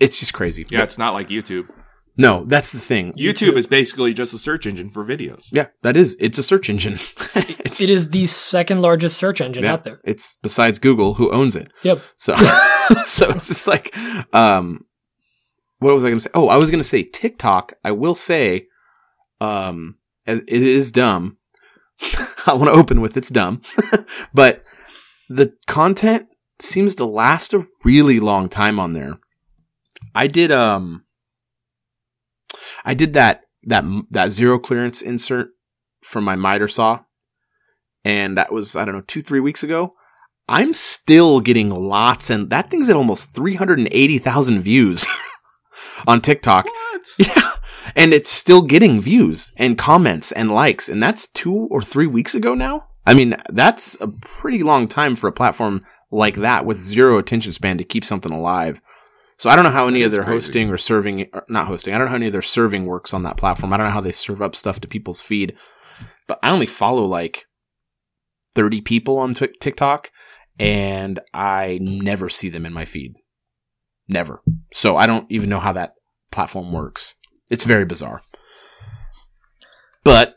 it's just crazy. Yeah, But it's not like YouTube. No, that's the thing. YouTube is basically just a search engine for videos. Yeah, that is. It's a search engine. [LAUGHS] it's It is the second largest search engine yeah, out there. It's besides Google, who owns it. Yep. So, [LAUGHS] so it's just like, um, what was I going to say? Oh, I was going to say TikTok. I will say, um, it is dumb. [LAUGHS] I want to open with it's dumb, but the content seems to last a really long time on there. I did um I did that that that zero clearance insert from my miter saw and that was I don't know 2 3 weeks ago. I'm still getting lots and that thing's at almost 380,000 views [LAUGHS] on TikTok. What? [LAUGHS] Yeah. And it's still getting views and comments and likes and that's 2 or 3 weeks ago now. I mean, that's a pretty long time for a platform like that with zero attention span to keep something alive. So I don't know how any That of their crazy. hosting or serving, or not hosting. I don't know how any of their serving works on that platform. I don't know how they serve up stuff to people's feed. But I only follow like 30 people on Tik- TikTok and I never see them in my feed. Never. So I don't even know how that platform works. It's very bizarre. But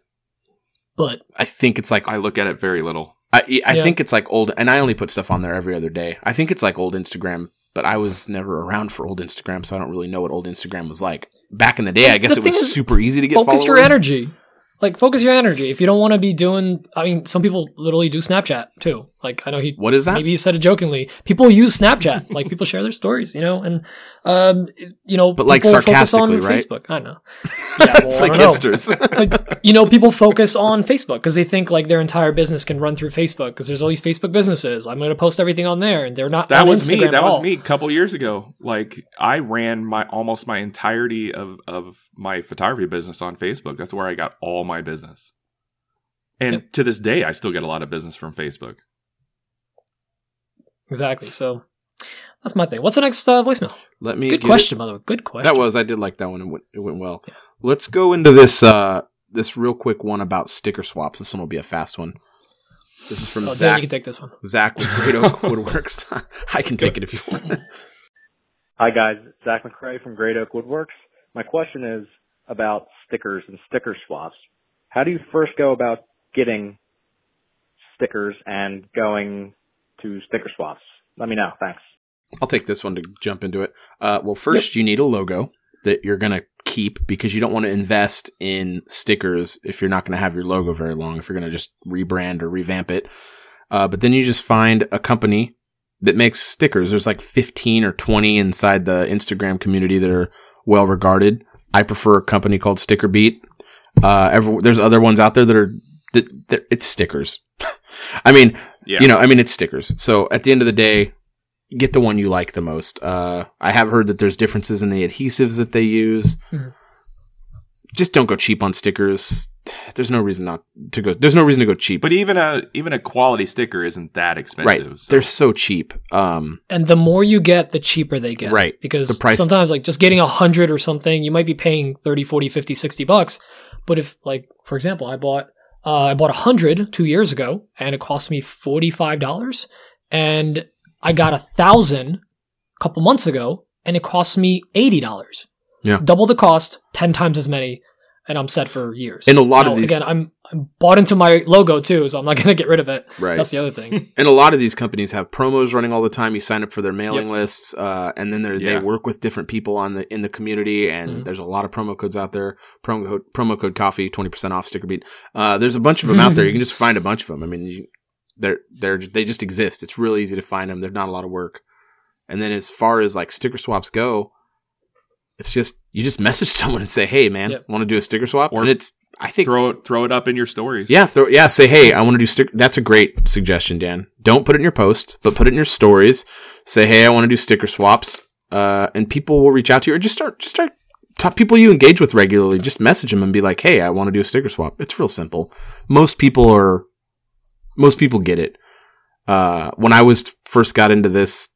But I think it's like I look at it very little. I, I Yeah. think it's like old, and I only put stuff on there every other day. I think it's like old Instagram, but I was never around for old Instagram, so I don't really know what old Instagram was like. Back in the day, I guess The it was is, super easy to get focus your energy. Like focus your energy. If you don't want to be doing, I mean, some people literally do Snapchat too. Like I know he. What is that? Maybe he said it jokingly. People use Snapchat. [LAUGHS] like people share their stories, you know, and um, you know, But, like, people focus on sarcastically, right? Facebook. I know. [LAUGHS] Yeah, well, it's I like hipsters. [LAUGHS] Like, you know, people focus on Facebook because they think like their entire business can run through Facebook because there's all these Facebook businesses. I'm going to post everything on there, and they're not. That on was me. That was me a couple years ago. Like I ran my almost my entirety of of my photography business on Facebook. That's where I got all my business. And Yep. to this day, I still get a lot of business from Facebook. Exactly. So that's my thing. What's the next uh, voicemail? Let me Good get it. question, by the way. Good question. That was I did like that one. It went, it went well. Let's go into this uh this real quick one about sticker swaps. This one will be a fast one. This is from Oh, Dan, Zach. you can take this one. Zach with Great Oak [LAUGHS] Woodworks. [LAUGHS] I can take it if you want. Hi guys, Zach McCrae from Great Oak Woodworks. My question is about stickers and sticker swaps. How do you first go about getting stickers and going to sticker swaps? Let me know. Thanks. I'll take this one to jump into it. Uh, well, first you need a logo that you're gonna keep because you don't want to invest in stickers if you're not gonna have your logo very long. If you're gonna just rebrand or revamp it, uh, but then you just find a company that makes stickers. There's like 15 or 20 inside the Instagram community that are well regarded. I prefer a company called Sticker Beat. Uh, every, there's other ones out there that are that, that it's stickers. [LAUGHS] I mean, Yeah. you know, I mean, it's stickers. So at the end of the day, get the one you like the most. Uh, I have heard that there's differences in the adhesives that they use. Mhm. Just don't go cheap on stickers. There's no reason not to go. There's no reason to go cheap. But even a even a quality sticker isn't that expensive. right, so- they're so cheap. Um, And the more you get, the cheaper they get. Right. Because The price- sometimes, like, just getting a 100 or something, you might be paying 30, 40, 50, 60 bucks. But if, like, for example, I bought, uh, I bought a 100 two years ago and it cost me $45. And I got a thousand a couple months ago and it cost me $80. Yeah. Double the cost, 10 times as many. And I'm set for years. And a lot of Now, these- Again, I'm, I'm bought into my logo too, so I'm not [LAUGHS] going to get rid of it. Right. That's the other thing. [LAUGHS] and a lot of these companies have promos running all the time. You sign up for their mailing lists, uh, and then they're- Yeah. they work with different people on the in the community. And Mhm. there's a lot of promo codes out there. Promo code, promo code coffee twenty percent off sticker beat. Uh, there's a bunch of them out there. You can just [LAUGHS] find a bunch of them. I mean, you, they're they're they just exist. It's really easy to find them. They're not a lot of work. And then as far as like sticker swaps go, it's just you just [LAUGHS] message someone and say, "Hey, man, Yep. want to do a sticker swap?" Or and it's I think throw it throw it up in your stories. yeah, throw, yeah. Say, hey, I want to do sticker. That's a great suggestion, Dan. Don't put it in your posts, but put it in your stories. Say, hey, I want to do sticker swaps, uh, and people will reach out to you, or just start, just start. Top people you engage with regularly, just message them and be like, hey, I want to do a sticker swap. It's real simple. Most people are, most people get it. Uh, when I was first got into this,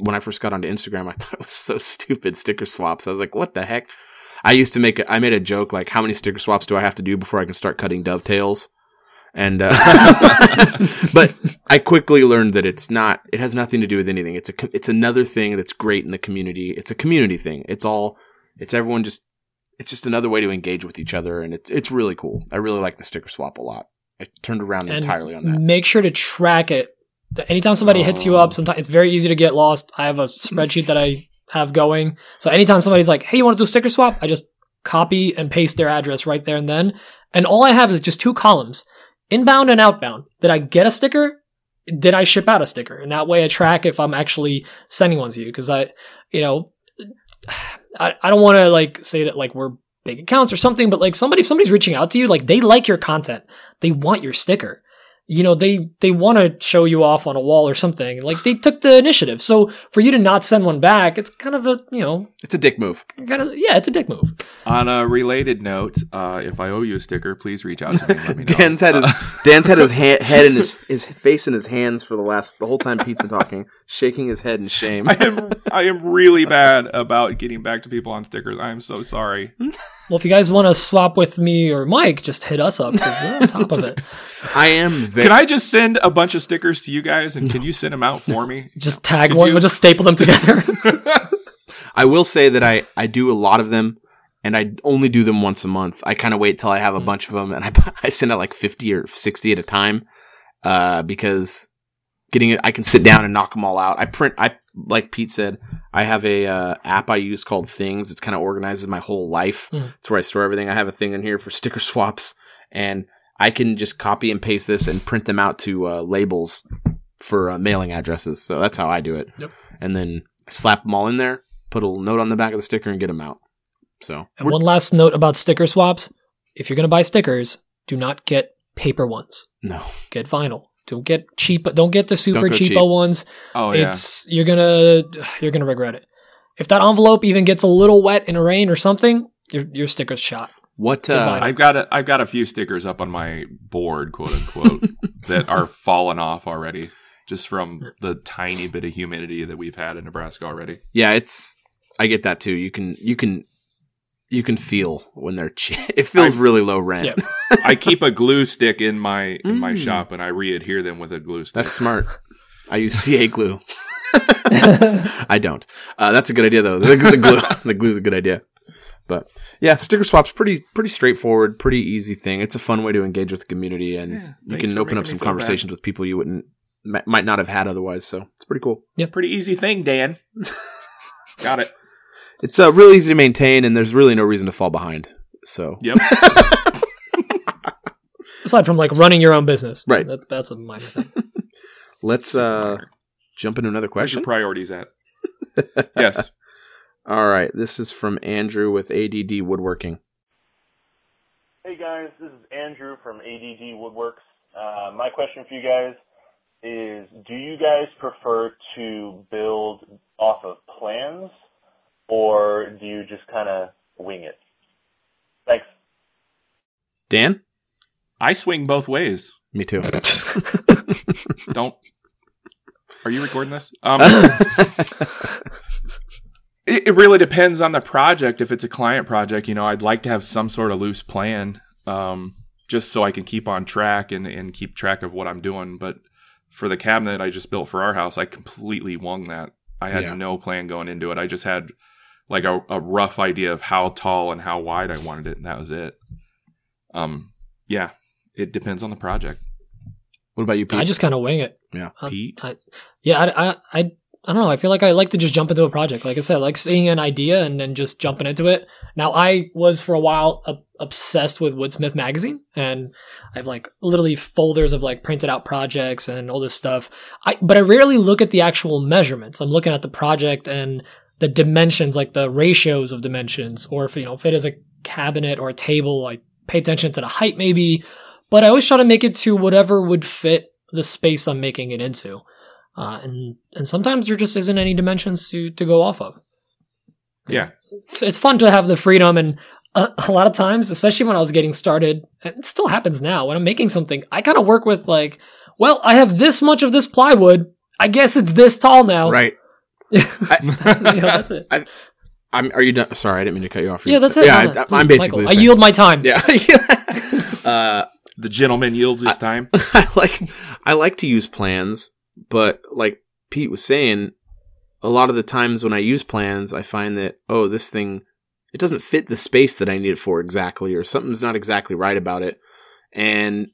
when I first got onto Instagram, I [LAUGHS] thought it was so stupid sticker swaps. I was like, what the heck? I used to make, a, I made a joke like, how many sticker swaps do I have to do before I can start cutting dovetails? And, uh, [LAUGHS] but I quickly learned that it's not, it has nothing to do with anything. It's a, it's another thing that's great in the community. It's a community thing. It's all, it's everyone just, it's just another way to engage with each other. And it's, it's really cool. I really like the sticker swap a lot. I turned around and entirely on that. Make sure to track it. Anytime somebody hits you Oh. up, sometimes it's very easy to get lost. I have a spreadsheet that I have going. So anytime somebody's like, "Hey, you want to do a sticker swap?" I just copy and paste their address right there and then. And all I have is just two columns, inbound and outbound. Did I get a sticker? did I ship out a sticker? And that way I track if I'm actually sending one to you. Cause I, you know, [SIGHS] I, I don't want to like say that like we're big accounts or something, but like somebody, if somebody's reaching out to you, like they like your content. They want your sticker. You know, they, they want to show you off on a wall or something. Like they took the initiative. So for you to not send one back, it's kind of a, you know, It's a dick move. kind of, yeah, it's a dick move. On a related note, uh, if I owe you a sticker, please reach out to me and let me [LAUGHS] know. Dan's had his [LAUGHS] Dan's had his ha- head in his his face in his hands for the last the whole time Pete's been talking, shaking his head in shame. I am I am really bad about getting back to people on stickers. I am so sorry. Well, if you guys want to swap with me or Mike, just hit us up because we're on top of it. [LAUGHS] I am very. Can I just send a bunch of stickers to you guys and can you send them out for me? [LAUGHS] Just tag Could one, you- we'll just staple them together. [LAUGHS] I will say that I I do a lot of them, and I only do them once a month. I kind of wait till I have a bunch of them, and I [LAUGHS] I send out like fifty or sixty at a time, uh, because getting it, I can sit down and knock them all out. I print. I like Pete said, I have a uh, app I use called Things. It's kind of organizes my whole life. Mhm. It's where I store everything. I have a thing in here for sticker swaps, and I can just copy and paste this and print them out to uh, labels for uh, mailing addresses. So that's how I do it. Yep. And then slap them all in there, put a little note on the back of the sticker, and get them out. So and one last note about sticker swaps: if you're going to buy stickers, do not get paper ones. no, Get vinyl. Don't get cheap. Don't get the super go cheapo cheap. ones. Oh yeah. It's you're gonna you're gonna regret it. If that envelope even gets a little wet in a rain or something, your your sticker's shot. What? Uh, I've got a, I've got a few stickers up on my board, quote unquote, [LAUGHS] that are falling off already, just from the tiny bit of humidity that we've had in Nebraska already. yeah, it's. I get that too. You can you can you can feel when they're. Che- [LAUGHS] it feels really low rent. Yeah. [LAUGHS] I keep a glue stick in my in my Mm. shop, and I re-adhere them with a glue stick. That's smart. I use CA glue. I don't. Uh, that's a good idea though. The, the glue, the glue is a good idea. But yeah, sticker swaps pretty pretty straightforward, pretty easy thing. It's a fun way to engage with the community, and Yeah, you can open up some me feel conversations with people you wouldn't mi- might not have had otherwise. So it's pretty cool. Yeah, pretty easy thing, Dan. [LAUGHS] got it. It's uh, really easy to maintain, and there's really no reason to fall behind. So Yep. [LAUGHS] Aside from like running your own business, Right. That, that's a minor thing. [LAUGHS] let's uh, jump into another question. Where's your question. priorities at? yes. All right, this is from Andrew with ADD Woodworking. Hey guys, this is Andrew from ADD Woodworks. Uh, my question for you guys is, do you guys prefer to build off of plans or do you just kind of wing it? Thanks. Dan, I swing both ways. me too. [LAUGHS] Don't. Are you recording this? Um, [LAUGHS] it, it really depends on the project. If it's a client project, you know, I'd like to have some sort of loose plan, um, just so I can keep on track and, and keep track of what I'm doing. But for the cabinet I just built for our house, I completely wung that. I had Yeah. no plan going into it. I just had like a, a rough idea of how tall and how wide I wanted it, and that was it. Um, yeah, it depends on the project. what about you, Pete? I just kind of wing it. yeah. I- Pete? I, yeah, I, I, I, I don't know. I feel like I like to just jump into a project. Like I said, I like seeing an idea and then just jumping into it. Now, I was for a while obsessed with Woodsmith magazine, and I have like literally folders of like printed out projects and all this stuff. I, but I rarely look at the actual measurements. I'm looking at the project and the dimensions, like the ratios of dimensions, or if you know if it is a cabinet or a table, like pay attention to the height maybe. But I always try to make it to whatever would fit the space I'm making it into. Uh, and and sometimes there just isn't any dimensions to, to go off of. Yeah. It's, it's fun to have the freedom, and a, a lot of times, especially when I was getting started, and it still happens now when I'm making something. I kind of work with like, well, I have this much of this plywood. I guess it's this tall now. Right. [LAUGHS] that's, you know, that's it. [LAUGHS] I'm, are you done? Sorry, I didn't mean to cut you off. Yeah, that's it. Yeah, No, I, no, I'm please, basically. Michael, I yield my time. Yeah. [LAUGHS] uh, The gentleman yields his time. I like I like to use plans, but like Pete was saying, a lot of the times when I use plans, I find that oh, this thing it doesn't fit the space that I need it for exactly, or something's not exactly right about it. And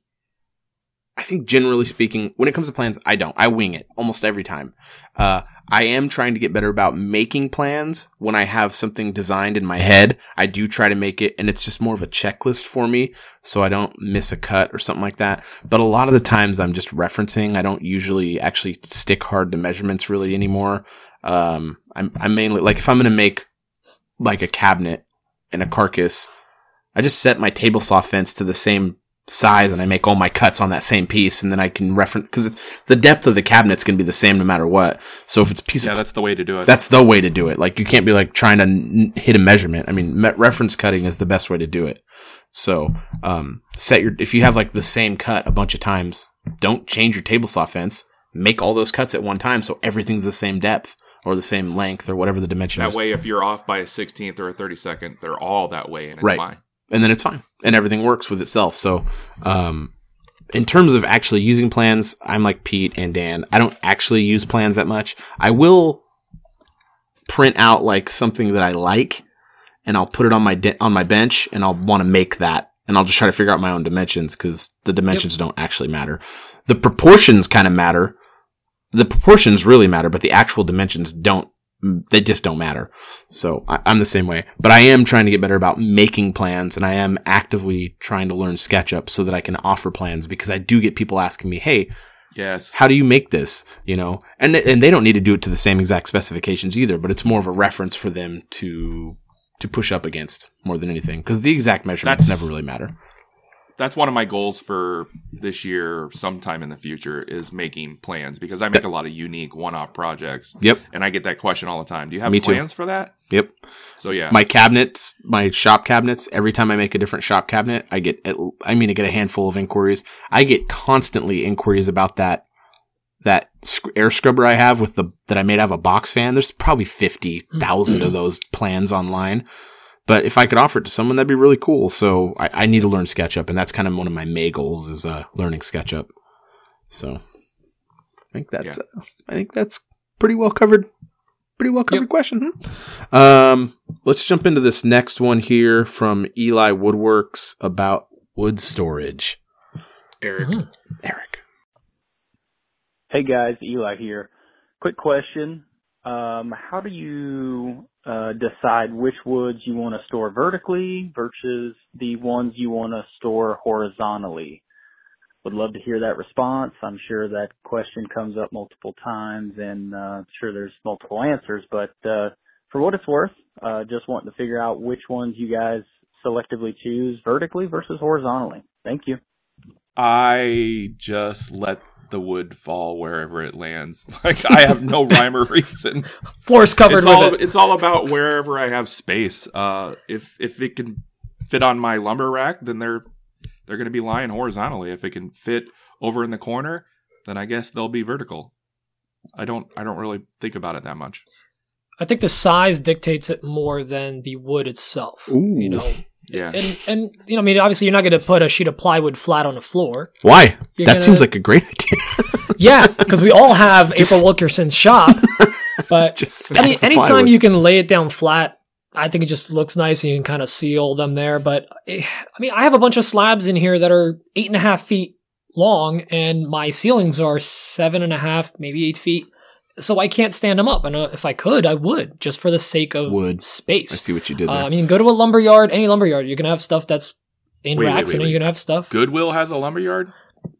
I think generally speaking, when it comes to plans, I don't. I wing it almost every time. Uh, I am trying to get better about making plans when I have something designed in my head. I do try to make it and it's just more of a checklist for me so I don't miss a cut or something like that. But a lot of the times I'm just referencing. I don't usually actually stick hard to measurements really anymore. Um, I'm, I'm mainly like if I'm going to make like a cabinet and a carcass, I just set my table saw fence to the same size and I make all my cuts on that same piece and then I can reference because it's the depth of the cabinet's going to be the same no matter what. So if it's a piece Yeah, of that's the way to do it. that's the way to do it. Like you can't be like trying to n- hit a measurement. I mean, me- reference cutting is the best way to do it. So, um, set your if you have like the same cut a bunch of times, don't change your table saw fence. Make all those cuts at one time so everything's the same depth or the same length or whatever the dimension that is. way, if you're off by a sixteenth or a thirty second, they're all that way, and it's Right. fine. And then it's fine and everything works with itself. So, um, in terms of actually using plans, I'm like Pete and Dan. I don't actually use plans that much. I will print out like something that I like and I'll put it on my de- on my bench and I'll want to make that and I'll just try to figure out my own dimensions cuz the dimensions don't actually matter. The proportions kind of matter. The proportions really matter, but the actual dimensions don't Mm, they just don't matter. So I, I'm the same way, but I am trying to get better about making plans and I am actively trying to learn SketchUp so that I can offer plans because I do get people asking me, Hey, Yes. how do you make this? You know, and, and they don't need to do it to the same exact specifications either, but it's more of a reference for them to, to push up against more than anything because the exact measurements That's- never really matter. That's one of my goals for this year or sometime in the future is making plans because I make a lot of unique one-off projects. Yep. And I get that question all the time. Do you have Me too. plans for that? Yep. So yeah. my cabinets, my shop cabinets, every time I make a different shop cabinet, I get, at- I mean, I get a handful of inquiries. I get constantly inquiries about that, that air scrubber I have with the, that I made out of a box fan. There's probably 50,000 of those plans online. But if I could offer it to someone, that'd be really cool. So I, I need to learn SketchUp and that's kind of one of my May goals is, uh, learning SketchUp. So I think that's, uh, I think that's pretty well covered. Pretty well covered question. Hmm? Um, let's jump into this next one here from Eli Woodworks about wood storage. Eric. Mhm. Eric. Hey guys, Eli here. Quick question. Um, how do you uh, decide which woods you want to store vertically versus the ones you want to store horizontally? Would love to hear that response. I'm sure that question comes up multiple times and uh, I'm sure there's multiple answers, but uh, for what it's worth, uh, just wanting to figure out which ones you guys selectively choose vertically versus horizontally. Thank you. I just let the wood fall wherever it lands. [LAUGHS] Like I have no rhyme or reason. Floor's covered it's with all it. it's all about wherever I have space. Uh, if if it can fit on my lumber rack, then they're they're going to be lying horizontally. If it can fit over in the corner, then I guess they'll be vertical. I don't I don't really think about it that much. I think the size dictates it more than the wood itself. You know, Yeah. and and you know, I mean, obviously, you're not going to put a sheet of plywood flat on the floor. Why? You're that gonna- seems like a great [LAUGHS] idea. Yeah, because we all have Just- April Wilkerson's shop, [LAUGHS] but Just any stacks anytime plywood. you can lay it down flat, I think it just looks nice and you can kind of seal them there. But eh, I mean, I have a bunch of slabs in here that are eight and a half feet long, and my ceilings are seven and a half, maybe eight feet. So I can't stand them up, and uh, if I could, I would just for the sake of Would. space. I see what you did Uh, there. I mean, go to a lumber yard, any lumber yard. You can have stuff that's in Wait, wait, racks, wait, and then wait. you can have stuff. Goodwill has a lumber yard.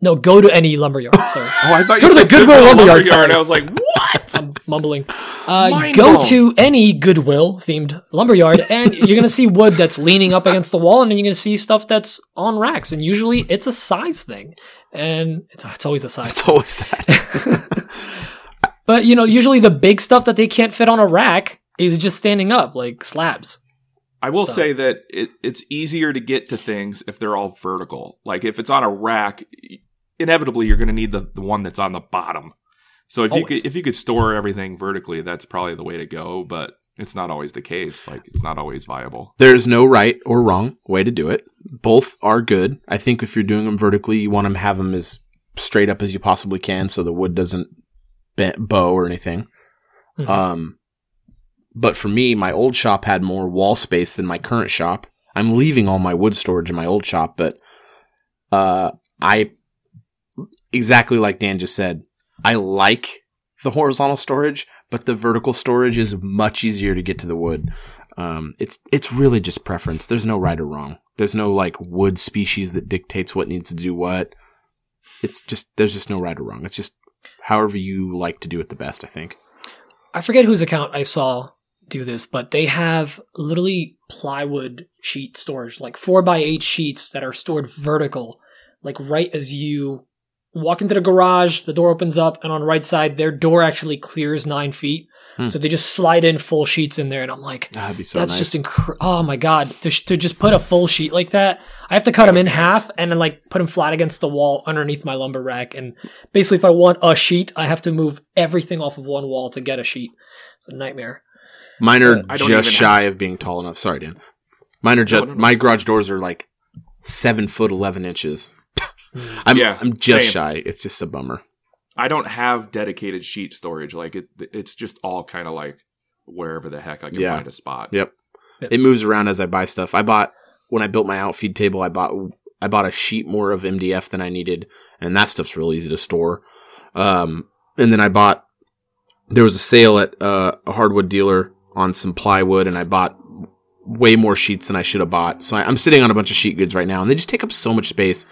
No, go to any lumber yard. Sorry. [LAUGHS] Oh, I thought Go you to the said Goodwill lumber yard, sorry. I was like, what? I'm mumbling. Uh, go blown. to any Goodwill themed lumberyard, and you're gonna see wood that's leaning up against the wall, and then you're gonna see stuff that's on racks. And usually, it's a size thing, and it's, it's always a size. It's always that. [LAUGHS] [LAUGHS] But you know, usually the big stuff that they can't fit on a rack is just standing up, like slabs. I will So- say that it, it's easier to get to things if they're all vertical. Like if it's on a rack, inevitably you're going to need the, the one that's on the bottom. So if you could if you could store everything vertically, that's probably the way to go. But it's not always the case. Like it's not always viable. There's no right or wrong way to do it. Both are good. I think if you're doing them vertically, you want to have them as straight up as you possibly can so the wood doesn't bent, bow or anything. Mhm. Um, but for me, my old shop had more wall space than my current shop. I'm leaving all my wood storage in my old shop, but uh, I exactly like Dan just said. I like the horizontal storage, but the vertical storage is much easier to get to the wood. Um, it's it's really just preference. There's no right or wrong. There's no like wood species that dictates what needs to do what. It's just there's just no right or wrong. It's just however you like to do it the best. I think. I forget whose account I saw do this, but they have literally plywood sheet storage, like four by eight sheets that are stored vertical, like right as you walk into the garage, the door opens up, and on the right side, their door actually clears nine feet. Hmm. So they just slide in full sheets in there, and I'm like, That'd be so that's nice. just incredible. Oh my god, to, sh- to just put a full sheet like that, I have to cut them in half and then like put them flat against the wall underneath my lumber rack. And basically, if I want a sheet, I have to move everything off of one wall to get a sheet. It's a nightmare. Mine are I just even shy of being tall enough. Sorry, Dan. Mine are just no, no. my garage doors are like seven foot eleven inches. [LAUGHS] I'm Yeah, I'm just same. shy. It's just a bummer. I don't have dedicated sheet storage. Like it, it's just all kind of like wherever the heck I can Yeah. find a spot. Yep. Yep. It moves around as I buy stuff. I bought when I built my outfeed table. I bought I bought a sheet more of MDF than I needed, and that stuff's real easy to store. Um, and then I bought there was a sale at uh, a hardwood dealer on some plywood, and I bought way more sheets than I should have bought. So I, I'm sitting on a bunch of sheet goods right now, and they just take up so much space.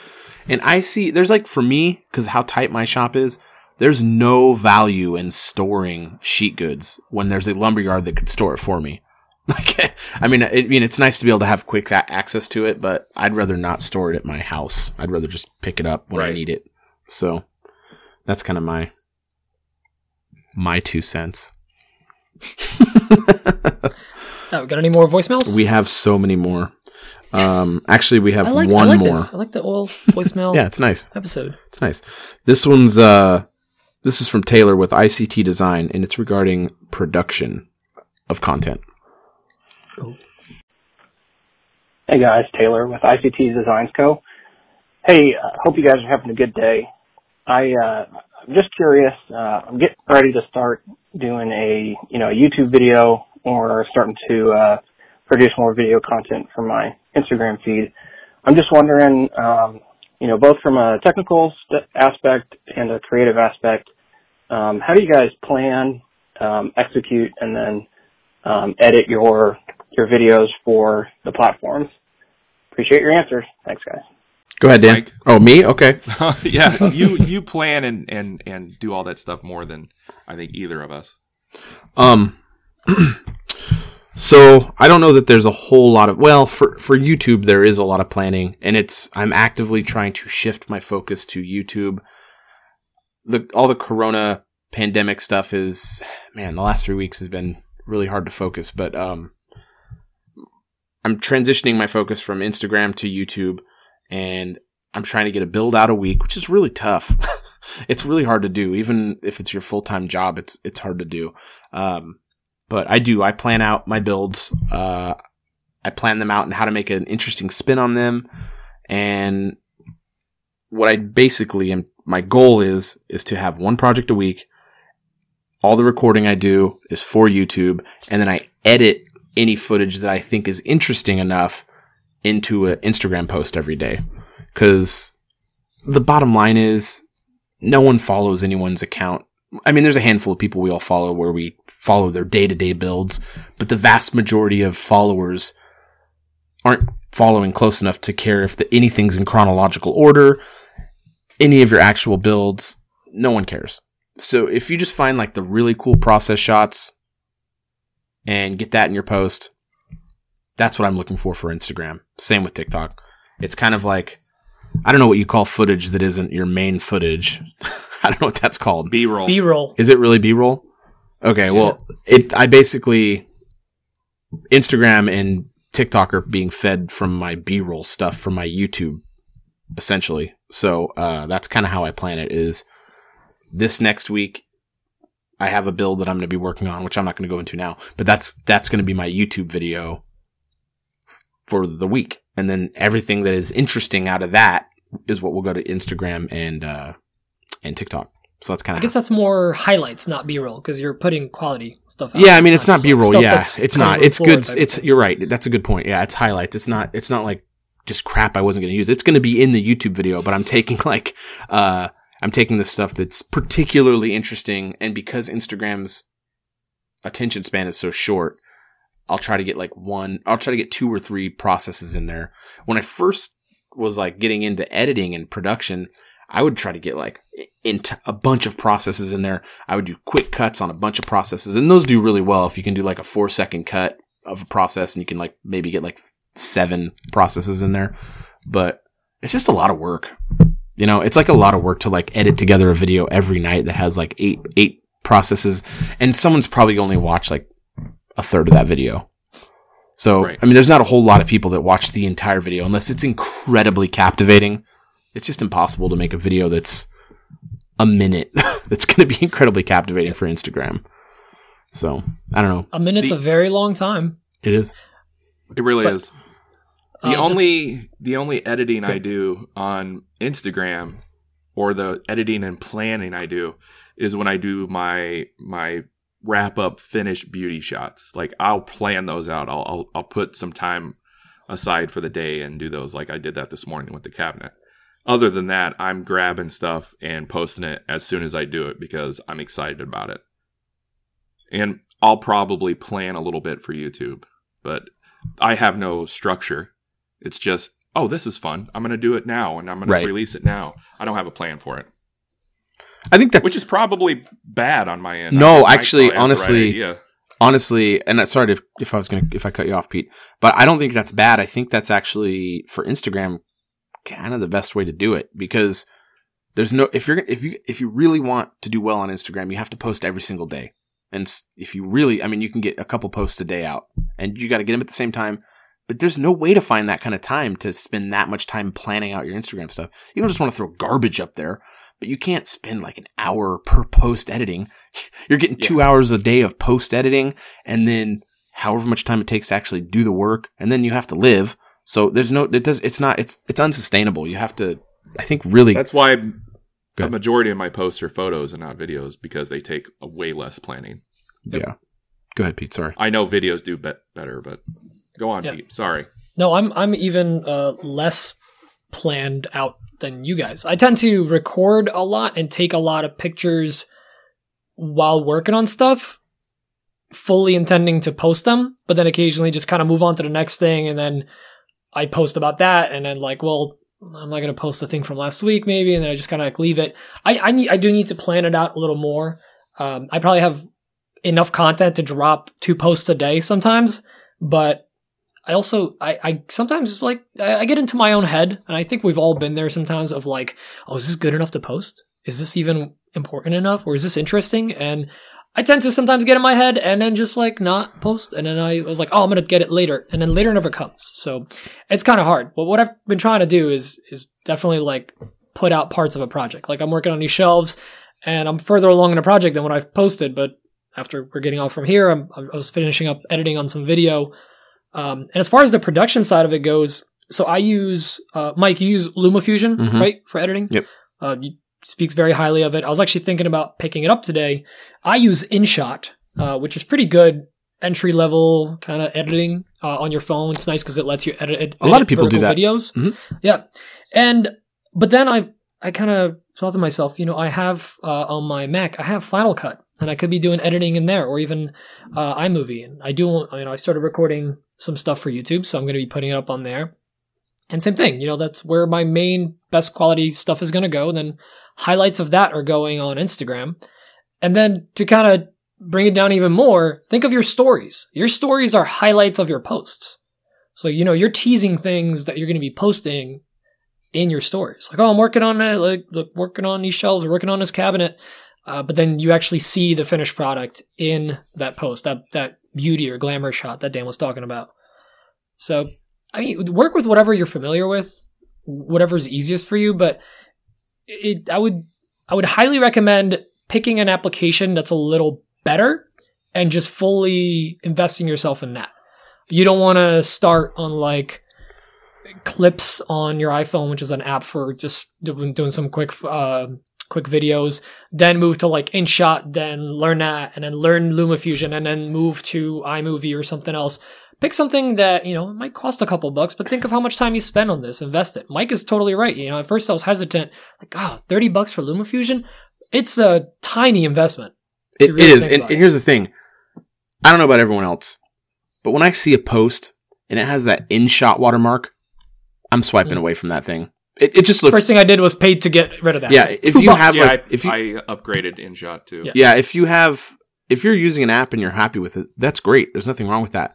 And I see there's like for me because how tight my shop is. There's no value in storing sheet goods when there's a lumberyard that could store it for me. [LAUGHS] Like, I mean, I mean, it's nice to be able to have quick a- access to it, but I'd rather not store it at my house. I'd rather just pick it up when I need it. So that's kind of my my two cents. [LAUGHS] Oh, got any more voicemails? We have so many more. Um, actually, we have I like, one I like more. this. I like the old voicemail [LAUGHS] Yeah, it's nice. episode. It's nice. This one's uh, this is from Taylor with ICT Design, and it's regarding production of content. Hey guys, Taylor with ICT Designs Co. Hey, uh, hope you guys are having a good day. I uh, I'm just curious. Uh, I'm getting ready to start doing a you know a YouTube video or starting to uh, produce more video content for my Instagram feed. I'm just wondering, um, you know, both from a technical st- aspect and a creative aspect, how do you guys plan, um, execute, and then um, edit your your videos for the platforms? Appreciate your answers. Thanks, guys. Go ahead, Dan. Mike? Oh, me? Okay. [LAUGHS] [LAUGHS] yeah, you you plan and and and do all that stuff more than I think either of us. Um, [CLEARS THROAT] so I don't know that there's a whole lot of well for for YouTube there is a lot of planning, and it's I'm actively trying to shift my focus to YouTube. The all the Corona pandemic stuff is man, the last three weeks has been really hard to focus, but um, I'm transitioning my focus from Instagram to YouTube, and I'm trying to get a build out a week, which is really tough. [LAUGHS] it's really hard to do, even if it's your full time job. It's it's hard to do. Um, but I do. I plan out my builds. Uh, I plan them out and how to make an interesting spin on them. And what I basically am, my goal is, is to have one project a week. All the recording I do is for YouTube and then I edit any footage that I think is interesting enough into an Instagram post every day. Cause the bottom line is no one follows anyone's account I mean, there's a handful of people we all follow where we follow their day to day builds, but the vast majority of followers aren't following close enough to care if the, anything's in chronological order, any of your actual builds. No one cares. So if you just find like the really cool process shots and get that in your post, that's what I'm looking for for Instagram. Same with TikTok. It's kind of like, I don't know what you call footage that isn't your main footage. [LAUGHS] I don't know what that's called. B roll. B roll. Is it really B roll? Okay, well, it I basically Instagram and TikTok are being fed from my B roll stuff from my YouTube, essentially. So uh, that's kind of how I plan it. Is this next week? I have a build that I'm going to be working on, which I'm not going to go into now, but that's that's going to be my YouTube video for the week, and then everything that is interesting out of that is what will go to Instagram and uh, and TikTok. So that's kind of. I guess that's more highlights, not B roll, because you're putting quality stuff out. yeah, I mean it's not just B roll. Yeah, it's not. It's good. It's you're right. That's a good point. Yeah, it's highlights. It's not. It's not like just crap I wasn't going to use. It's going to be in the YouTube video, but I'm taking [LAUGHS] like uh I'm taking the stuff that's particularly interesting, and because Instagram's attention span is so short, I'll try to get like one, I'll try to get two or three processes in there. When I first was like getting into editing and production, I would try to get like into a bunch of processes in there. I would do quick cuts on a bunch of processes, and those do really well if you can do like a four second cut of a process, and you can like maybe get like seven processes in there. But it's just a lot of work. You know, it's like a lot of work to like edit together a video every night that has like eight eight processes, and someone's probably only watched like a third of that video. So, Right. I mean, there's not a whole lot of people that watch the entire video unless it's incredibly captivating. It's just impossible to make a video that's a minute [LAUGHS] that's going to be incredibly captivating for Instagram. So, I don't know. A minute's The- a very long time. It is. It really But- is. The Uh, just- only the only editing I do on Instagram or the editing and planning I do is when I do my my wrap up finished beauty shots. Like I'll plan those out. I'll I'll, I'll put some time aside for the day and do those like I did that this morning with the cabinet. Other than that, I'm grabbing stuff and posting it as soon as I do it because I'm excited about it. And I'll probably plan a little bit for YouTube, but I have no structure. It's just, oh, this is fun. I'm going to do it now and I'm going Right. to release it now. I don't have a plan for it, I think that which is probably bad on my end. No, I actually, the right honestly, honestly, and I- sorry if, if I was gonna if I cut you off, Pete, but I don't think that's bad. I think that's actually for Instagram kind of the best way to do it because there's no if you're if you if you really want to do well on Instagram, you have to post every single day. And if you really, I mean, you can get a couple posts a day out, and you got to get them at the same time. But there's no way to find that kind of time to spend that much time planning out your Instagram stuff. You don't just want to throw garbage up there, but you can't spend like an hour per post editing. [LAUGHS] You're getting two hours a day of post editing, and then however much time it takes to actually do the work, and then you have to live. So there's no, it does, it's not, it's it's unsustainable. You have to, I think, really. That's why a majority of my posts are photos and not videos because they take a way less planning. yeah. Go ahead, Pete. Sorry. I know videos do bet better, but go on, Yeah. Pete. Sorry. No, I'm I'm even uh, less planned out than you guys. I tend to record a lot and take a lot of pictures while working on stuff, fully intending to post them, but then occasionally just kind of move on to the next thing and then I post about that and then like, well, I'm not gonna post a thing from last week maybe, and then I just kind of like leave it. I I need I do need to plan it out a little more. Um, I probably have enough content to drop two posts a day sometimes, but I also I, I sometimes like I, I get into my own head, and I think we've all been there sometimes of like, oh, is this good enough to post? Is this even important enough, or is this interesting? And I tend to sometimes get in my head and then just like not post, and then I was like, oh, I'm gonna get it later, and then later never comes. So it's kind of hard. But what I've been trying to do is is definitely like put out parts of a project. Like I'm working on these shelves, and I'm further along in a project than what I've posted, but after we're getting off from here, I'm, I was finishing up editing on some video. Um, and as far as the production side of it goes, so I use, uh, Mike, you use LumaFusion, Mhm. right, for editing? Yep. Uh, you speaks very highly of it. I was actually thinking about picking it up today. I use InShot, uh, which is pretty good entry level kind of editing uh, on your phone. It's nice because it lets you edit, edit A lot of people do that. videos. Mhm. Yeah, and but then I I kind of thought to myself, you know, I have uh, on my Mac, I have Final Cut, and I could be doing editing in there, or even uh, iMovie. And I do, you know, I started recording some stuff for YouTube, so I'm going to be putting it up on there. And same thing, you know, that's where my main best quality stuff is going to go. And then highlights of that are going on Instagram. And then to kind of bring it down even more, think of your stories. Your stories are highlights of your posts. So, you know, you're teasing things that you're going to be posting in your stories. Like, oh, I'm working on it, like, look, working on these shelves, or working on this cabinet. Uh, but then you actually see the finished product in that post, that, that beauty or glamour shot that Dan was talking about. So, I mean, work with whatever you're familiar with, whatever's easiest for you, but it, I would, I would highly recommend picking an application that's a little better and just fully investing yourself in that. You don't want to start on like clips on your iPhone, which is an app for just doing, some quick, uh, quick videos, then move to like InShot, then learn that, and then learn LumaFusion, and then move to iMovie or something else. pick something that you know might cost a couple bucks, but think of how much time you spend on this. Invest it. Mike is totally right. You know, at first I was hesitant, like, oh, 30 bucks for LumaFusion. It's a tiny investment. It, really it is. And, and here's the thing. I don't know about everyone else, but when I see a post and it has that InShot watermark, I'm swiping mm. away from that thing. It, it just looks. First thing I did was paid to get rid of that. Yeah, if two you bucks. have, yeah, like, I, if you- I upgraded InShot too. Yeah. yeah, if you have, if you're using an app and you're happy with it, that's great. There's nothing wrong with that.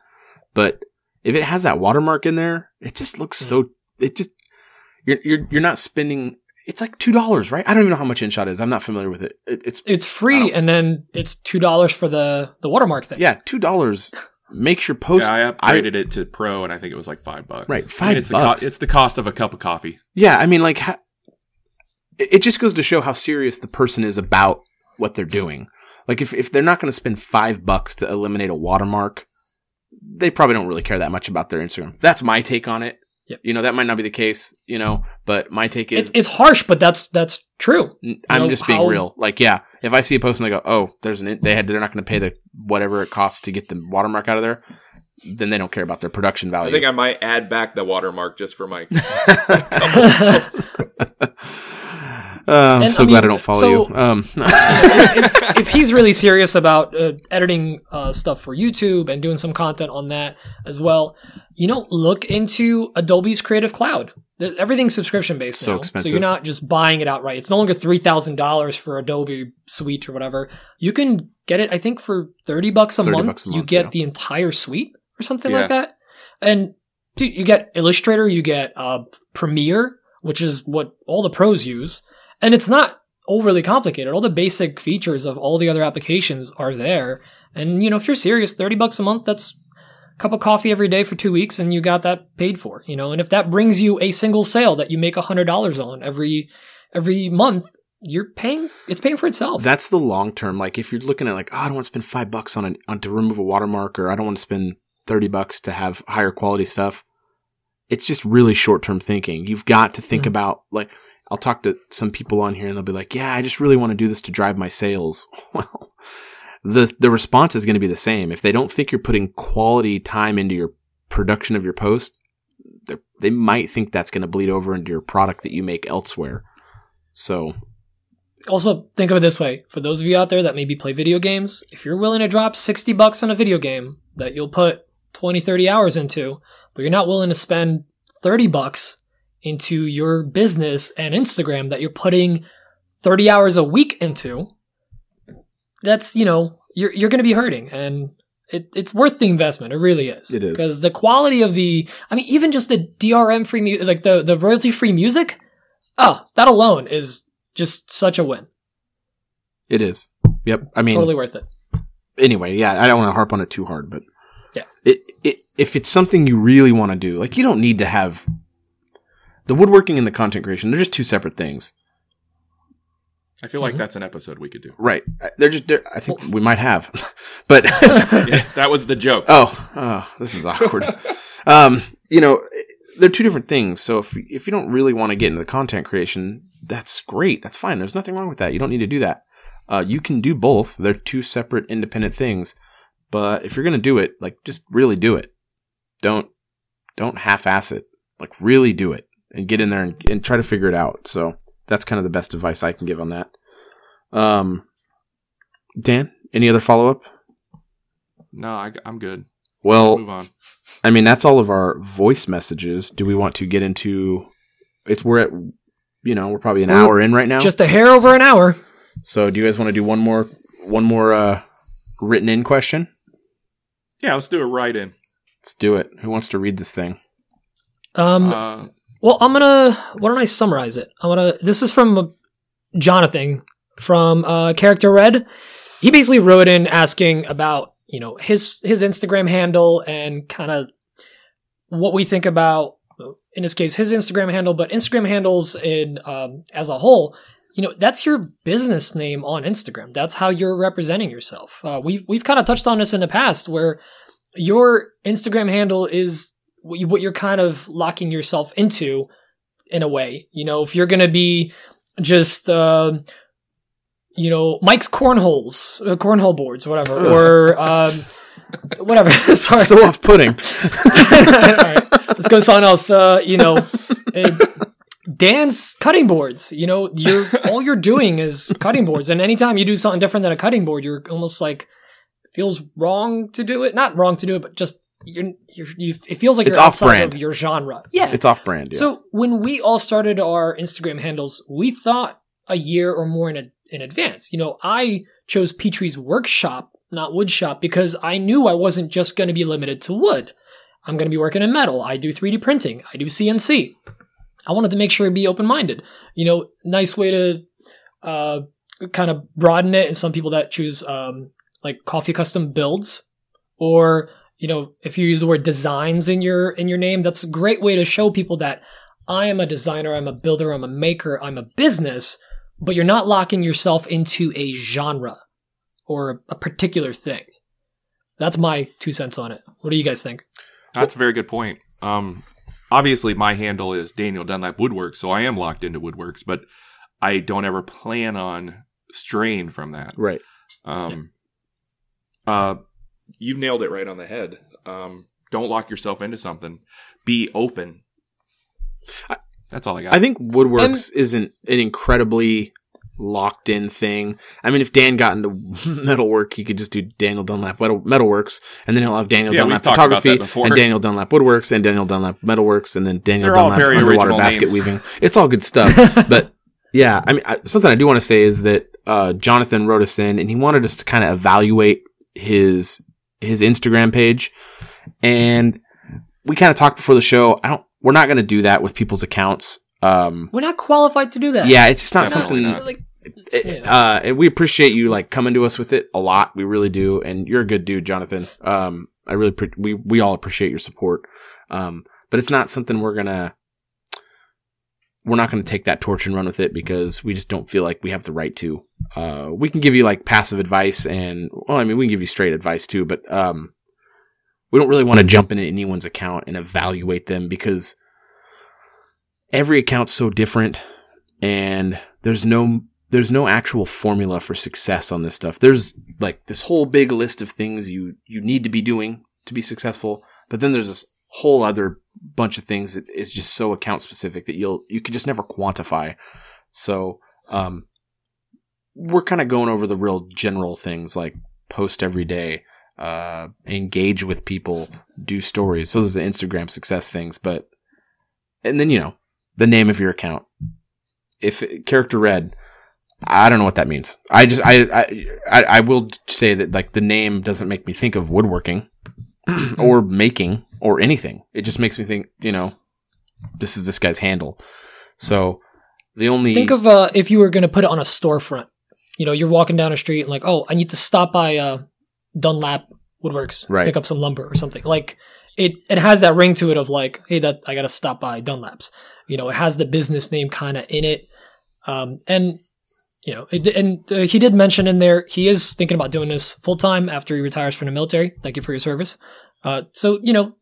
But if it has that watermark in there, it just looks so. It just you're you're you're not spending. It's like two dollars, right? I don't even know how much InShot is. I'm not familiar with it. it it's it's free, and then it's two dollars for the the watermark thing. yeah, two dollars makes your post. Yeah, I upgraded it to Pro, and I think it was like five bucks. Right, I mean, five it's bucks. The co- it's the cost of a cup of coffee. Yeah, I mean, like, ha- it it just goes to show how serious the person is about what they're doing. Like, if, if they're not going to spend five bucks to eliminate a watermark, they probably don't really care that much about their Instagram. That's my take on it. Yep. You know, that might not be the case, you know, but my take is It's, it's harsh, but that's that's true. I'm know, just being how- real. Like, yeah, if I see a post and I go, oh, there's an, they had, they're not going to pay the whatever it costs to get the watermark out of there, then they don't care about their production value. I think I might add back the watermark just for Mike. [LAUGHS] [LAUGHS] [LAUGHS] Uh, I'm And, so I glad I don't follow so- you. Um, [LAUGHS] if, if he's really serious about uh, editing uh, stuff for YouTube and doing some content on that as well, you know, look into Adobe's Creative Cloud. Th- Everything's subscription based So now, expensive. so you're not just buying it outright. It's no longer three thousand dollars for Adobe Suite or whatever. You can get it, I think, for thirty bucks a 30 month. bucks a you get yeah. the entire suite or something Yeah. like that. And dude, you get Illustrator, you get uh, Premiere, which is what all the pros use, and it's not overly complicated. All the basic features of all the other applications are there. And you know, if you're serious, thirty bucks a month, that's a cup of coffee every day for two weeks, and you got that paid for. You know, and if that brings you a single sale that you make a hundred dollars on every every month, you're paying. It's paying for itself. That's the long term. Like if you're looking at like, oh, I don't want to spend five bucks on an on to remove a watermark, or I don't want to spend thirty bucks to have higher quality stuff. It's just really short term thinking. You've got to think Mhm. about like I'll talk to some people on here and they'll be like, yeah, I just really want to do this to drive my sales. [LAUGHS] Well, the the response is going to be the same. If they don't think you're putting quality time into your production of your posts, they they might think that's going to bleed over into your product that you make elsewhere. So also think of it this way for those of you out there that maybe play video games if you're willing to drop 60 bucks on a video game that you'll put 20 30 hours into but you're not willing to spend 30 bucks into your business and instagram that you're putting 30 hours a week into that's you know you're, you're going to be hurting and it, it's worth the investment it really is It is. because the quality of the i mean even just the drm free mu- like the, the royalty free music oh that alone is just such a win it is. Yep. I mean, totally worth it. anyway, yeah, I don't want to harp on it too hard, but Yeah. it, it if it's something you really want to do, like you don't need to have the woodworking and the content creation. They're just two separate things, I feel like that's an episode we could do. right? They're just. They're, I think we might have, [LAUGHS] but [LAUGHS] Yeah, that was the joke. oh, oh, this is awkward. [LAUGHS] um, you know, they're two different things. So if if you don't really want to get into the content creation, that's great. That's fine. There's nothing wrong with that. You don't need to do that. Uh, you can do both. They're two separate, independent things. But if you're gonna do it, like just really do it. Don't don't half-ass it. Like really do it and get in there and, and try to figure it out. So that's kind of the best advice I can give on that. Um, Dan, any other follow up? No, I, am good. Well, Move on. I mean, that's all of our voice messages. Do we want to get into? It's we're at, you know, we're probably an We're hour in right now. Just a hair over an hour. so, do you guys want to do one more, one more uh, written in question? Yeah, let's do a write in. Let's do it. Who wants to read this thing? Um, Uh, well, I'm gonna. Why don't I summarize it? I'm gonna. This is from uh, Jonathan from uh, Character Red. He basically wrote in asking about you know his his Instagram handle and kind of what we think about in this case his Instagram handle, but Instagram handles in um, as a whole. You know that's your business name on Instagram. That's how you're representing yourself. Uh, we've we've kind of touched on this in the past where your Instagram handle is what you- what you're kind of locking yourself into in a way. You know, if you're going to be just, uh, you know, Mike's cornholes, uh, cornhole boards, whatever, or, um, whatever. [LAUGHS] Sorry. so off-putting. [LAUGHS] All right, let's go to something else. Uh, you know, uh, Dan's cutting boards. You know, you're all you're doing is cutting boards, and anytime you do something different than a cutting board, you're almost like feels wrong to do it. Not wrong to do it, but just you're, you're you. It feels like It's you're outside off-brand. of your genre. Yeah, It's off-brand. Yeah. so when we all started our Instagram handles, we thought a year or more in a, in advance. You know, I chose Petrie's workshop, not wood shop, because I knew I wasn't just going to be limited to wood. I'm going to be working in metal. I do 3D printing. I do CNC. I wanted to make sure to be open minded. You know, nice way to uh, kind of broaden it. And some people that choose um, like coffee custom builds, or you know, if you use the word designs in your in your name, that's a great way to show people that I am a designer, I'm a builder, I'm a maker, I'm a business, but you're not locking yourself into a genre or a particular thing. That's my two cents on it. What do you guys think? That's a very good point. Um, obviously, my handle is Daniel Dunlap Woodworks, so I am locked into Woodworks, but I don't ever plan on straying from that. right. Um, uh, you nailed it right on the head. Um, don't lock yourself into something. Be open. That's all I got. I think Woodworks isn't an incredibly locked in thing. I mean, if Dan got into [LAUGHS] metalwork, he could just do Daniel Dunlap Metal, Metalworks, and then he'll have Daniel Yeah, Dunlap Photography, and Daniel Dunlap Woodworks, and Daniel Dunlap Metalworks, and then Daniel They're Dunlap very Underwater Basket names. Weaving. It's all good stuff. [LAUGHS] but yeah, I mean, I, something I do want to say is that uh, Jonathan wrote us in, and he wanted us to kind of evaluate his his Instagram page, and we kind of talked before the show. I don't. We're not going to do that with people's accounts. Um, We're not qualified to do that. yeah, it's just not Definitely something. not. Like, it- uh, and we appreciate you like coming to us with it a lot. We really do, and you're a good dude, Jonathan. Um, I really pre- we we all appreciate your support. Um, but it's not something we're gonna we're not gonna take that torch and run with it because we just don't feel like we have the right to. Uh, we can give you like passive advice, and well, I mean, we can give you straight advice too, but um, we don't really want to jump into anyone's account and evaluate them because every account's so different and there's no there's no actual formula for success on this stuff. There's like this whole big list of things you you need to be doing to be successful, but then there's this whole other bunch of things that is just so account specific that you'll you can just never quantify. So, um we're kind of going over the real general things like post every day, uh engage with people, do stories. So there's the Instagram success things, but and then you know, the name of your account. If character red, I don't know what that means. I just I I I, I will say that like the name doesn't make me think of woodworking [CLEARS THROAT] or making or anything. It just makes me think, you know, this is this guy's handle. So the only think of uh, if you were going to put it on a storefront. You know, you're walking down a street and like, oh, I need to stop by uh, Dunlap Woodworks, Right. pick up some lumber or something. Like it, it has that ring to it of like, hey, that I got to stop by Dunlap's. You know, it has the business name kind of in it, um, and you know, and uh, he did mention in there he is thinking about doing this full time after he retires from the military. Thank you for your service. Uh, so you know,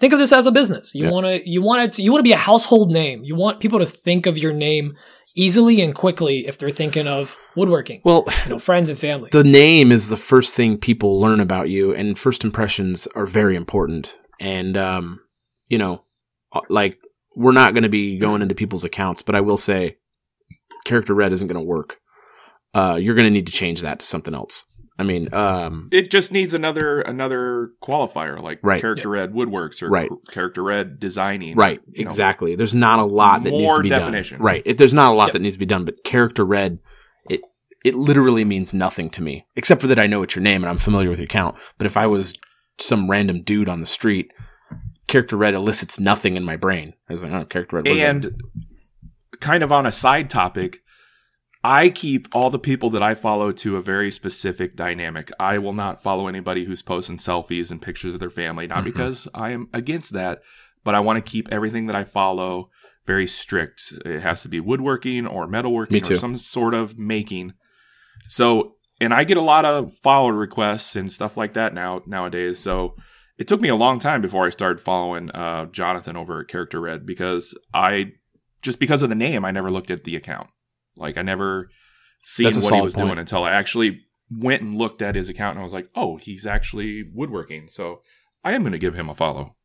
think of this as a business. You Yeah. want to, you want it, to, you want to be a household name. You want people to think of your name easily and quickly if they're thinking of woodworking. well, You know, friends and family. the name is the first thing people learn about you and first impressions are very important and um you know uh, like we're not going to be going into people's accounts but i will say character red isn't going to work uh you're going to need to change that to something else i mean um it just needs another another qualifier like Right. character red woodworks or Right. character red designing. right you know. exactly there's not a lot that needs to be definition. done right it, there's not a lot Yep. that needs to be done but character red it it literally means nothing to me except for that i know it's your name and i'm familiar with your account but if i was some random dude on the street character red elicits nothing in my brain i was like oh character red what is that? And kind of on a side topic, I keep all the people that I follow to a very specific dynamic. I will not follow anybody who's posting selfies and pictures of their family, not Mhm. because I am against that, but I want to keep everything that I follow very strict. It has to be woodworking or metalworking or some sort of making. So, and I get a lot of follower requests and stuff like that now nowadays. So, it took me a long time before I started following uh, Jonathan over at Character Red because I just because of the name, I never looked at the account. Like I never seen what he was point. doing until I actually went and looked at his account and I was like, oh, he's actually woodworking. So I am going to give him a follow.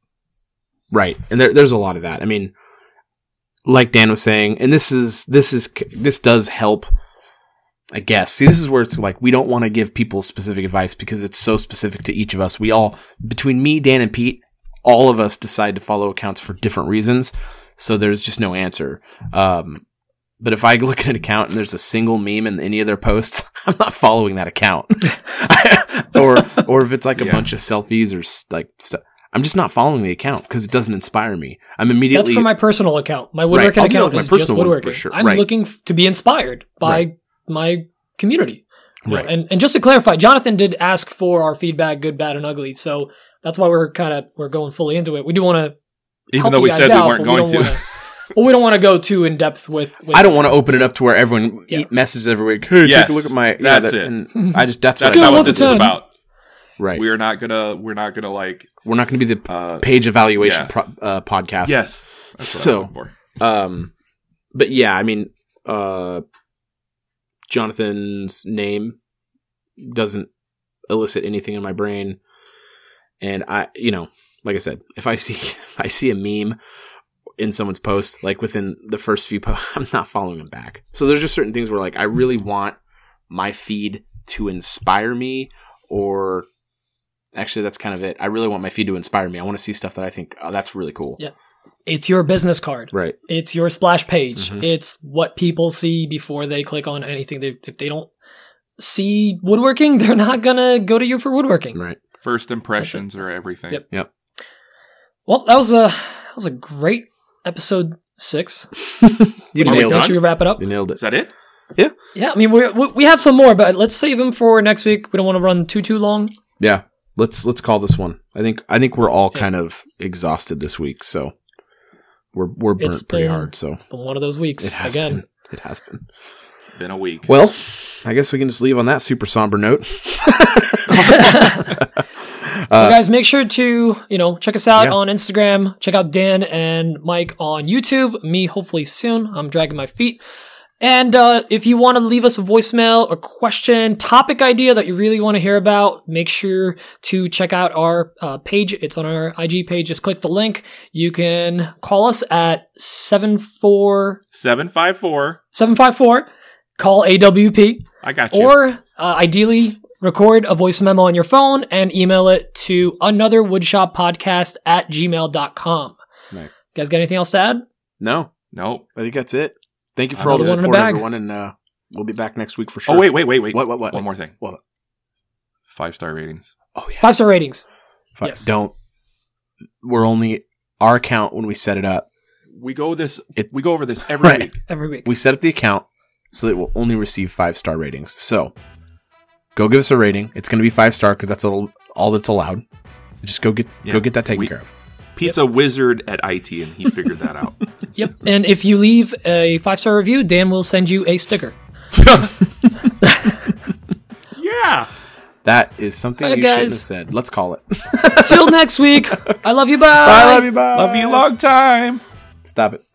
Right. And there, there's a lot of that. I mean, like Dan was saying, and this is, this is, this does help, I guess. See, this is where it's like, we don't want to give people specific advice because it's so specific to each of us. We all, between me, Dan, and Pete, all of us decide to follow accounts for different reasons. So there's just no answer. Um, but if I [LAUGHS] look at an account and there's a single meme in any of their posts, [LAUGHS] I'm not following that account. [LAUGHS] or, or if it's like a Yeah. bunch of selfies or s- like stuff, I'm just not following the account because it doesn't inspire me. I'm immediately That's for my personal account. My woodworking I'll do that account with my is just personal one for woodworking. sure. I'm Right. looking f- to be inspired by Right. my community. You know, Right. And and just to clarify, Jonathan did ask for our feedback, good, bad, and ugly. So that's why we're kind of we're going fully into it. We do want to Even help though you we guys said out, we weren't but we going don't to. Wanna- well, we don't want to go too in depth with. with I don't want to open it up to where everyone Yeah. messages every week. Hey, Yes, take a look at my. yeah, that's that- it. And I just that's, that's what not one what this is ten. about. right. We're not gonna. We're not gonna like. We're not going to be the Uh, page evaluation yeah. pro- uh, podcast. yes, that's what So- was looking for. Um, but yeah, I mean, uh, Jonathan's name doesn't elicit anything in my brain, and I, you know, like I said, if I see [LAUGHS] if I see a meme in someone's post, like within the first few posts, [LAUGHS] I'm not following them back. So there's just certain things where like I really want my feed to inspire me, or actually that's kind of it. I really want my feed to inspire me. I want to see stuff that I think oh, that's really cool. Yeah. It's your business card. Right. It's your splash page. Mhm. It's what people see before they click on anything. They, if they don't see woodworking, [LAUGHS] they're not gonna go to you for woodworking. Right. First impressions are everything. Yep. Yep. Well, that was a that was a great episode six. [LAUGHS] You Are we nailed saying it. Should we wrap it up? You nailed it. Is that it? Yeah, Yeah. I mean we we we have some more, but let's save them for next week. We don't want to run too too long. Yeah. Let's let's call this one. I think I think we're all Yeah. kind of exhausted this week, so we're we're burnt It's pretty been- hard. So It's been one of those it weeks has again. been. It has been. It's been a week. Well, I guess we can just leave on that super somber note. [LAUGHS] [LAUGHS] Well, guys, make sure to you know check us out Yeah. on Instagram. Check out Dan and Mike on YouTube. Me, hopefully soon. I'm dragging my feet. And uh, if you want to leave us a voicemail, a question, topic idea that you really want to hear about, make sure to check out our uh, page. It's on our IG page. Just click the link. You can call us at 74 Seven five four. 754. Call AWP. I got you. Or uh, ideally, record a voice memo on your phone and email it to another woodshop podcast at gmail.com. nice. You guys got anything else to add? No, no. I think that's it. Thank you for all the Another one in a support, bag. everyone, and uh, we'll be back next week for sure. Oh wait, wait, wait, wait. What? What? What? One more thing. What? Five star ratings. Oh yeah. Five star ratings Fi- yes. Don't. We're only our account when we set it up. We go this. It- we go over this every Right. week. every week. We set up the account so that we'll only receive five star ratings. So go give us a rating. It's going to be five star because that's all, all that's allowed. Just go get Yeah. go get that taken We- care of. Pete's a wizard at IT, and he figured that out. [LAUGHS] Yep. And if you leave a five star review, Dan will send you a sticker. [LAUGHS] [LAUGHS] yeah. That is something Alright, you shouldn't have said. Let's call it. Till next week. I love you. Bye. Bye, love you. Bye. Love you long time. Stop it.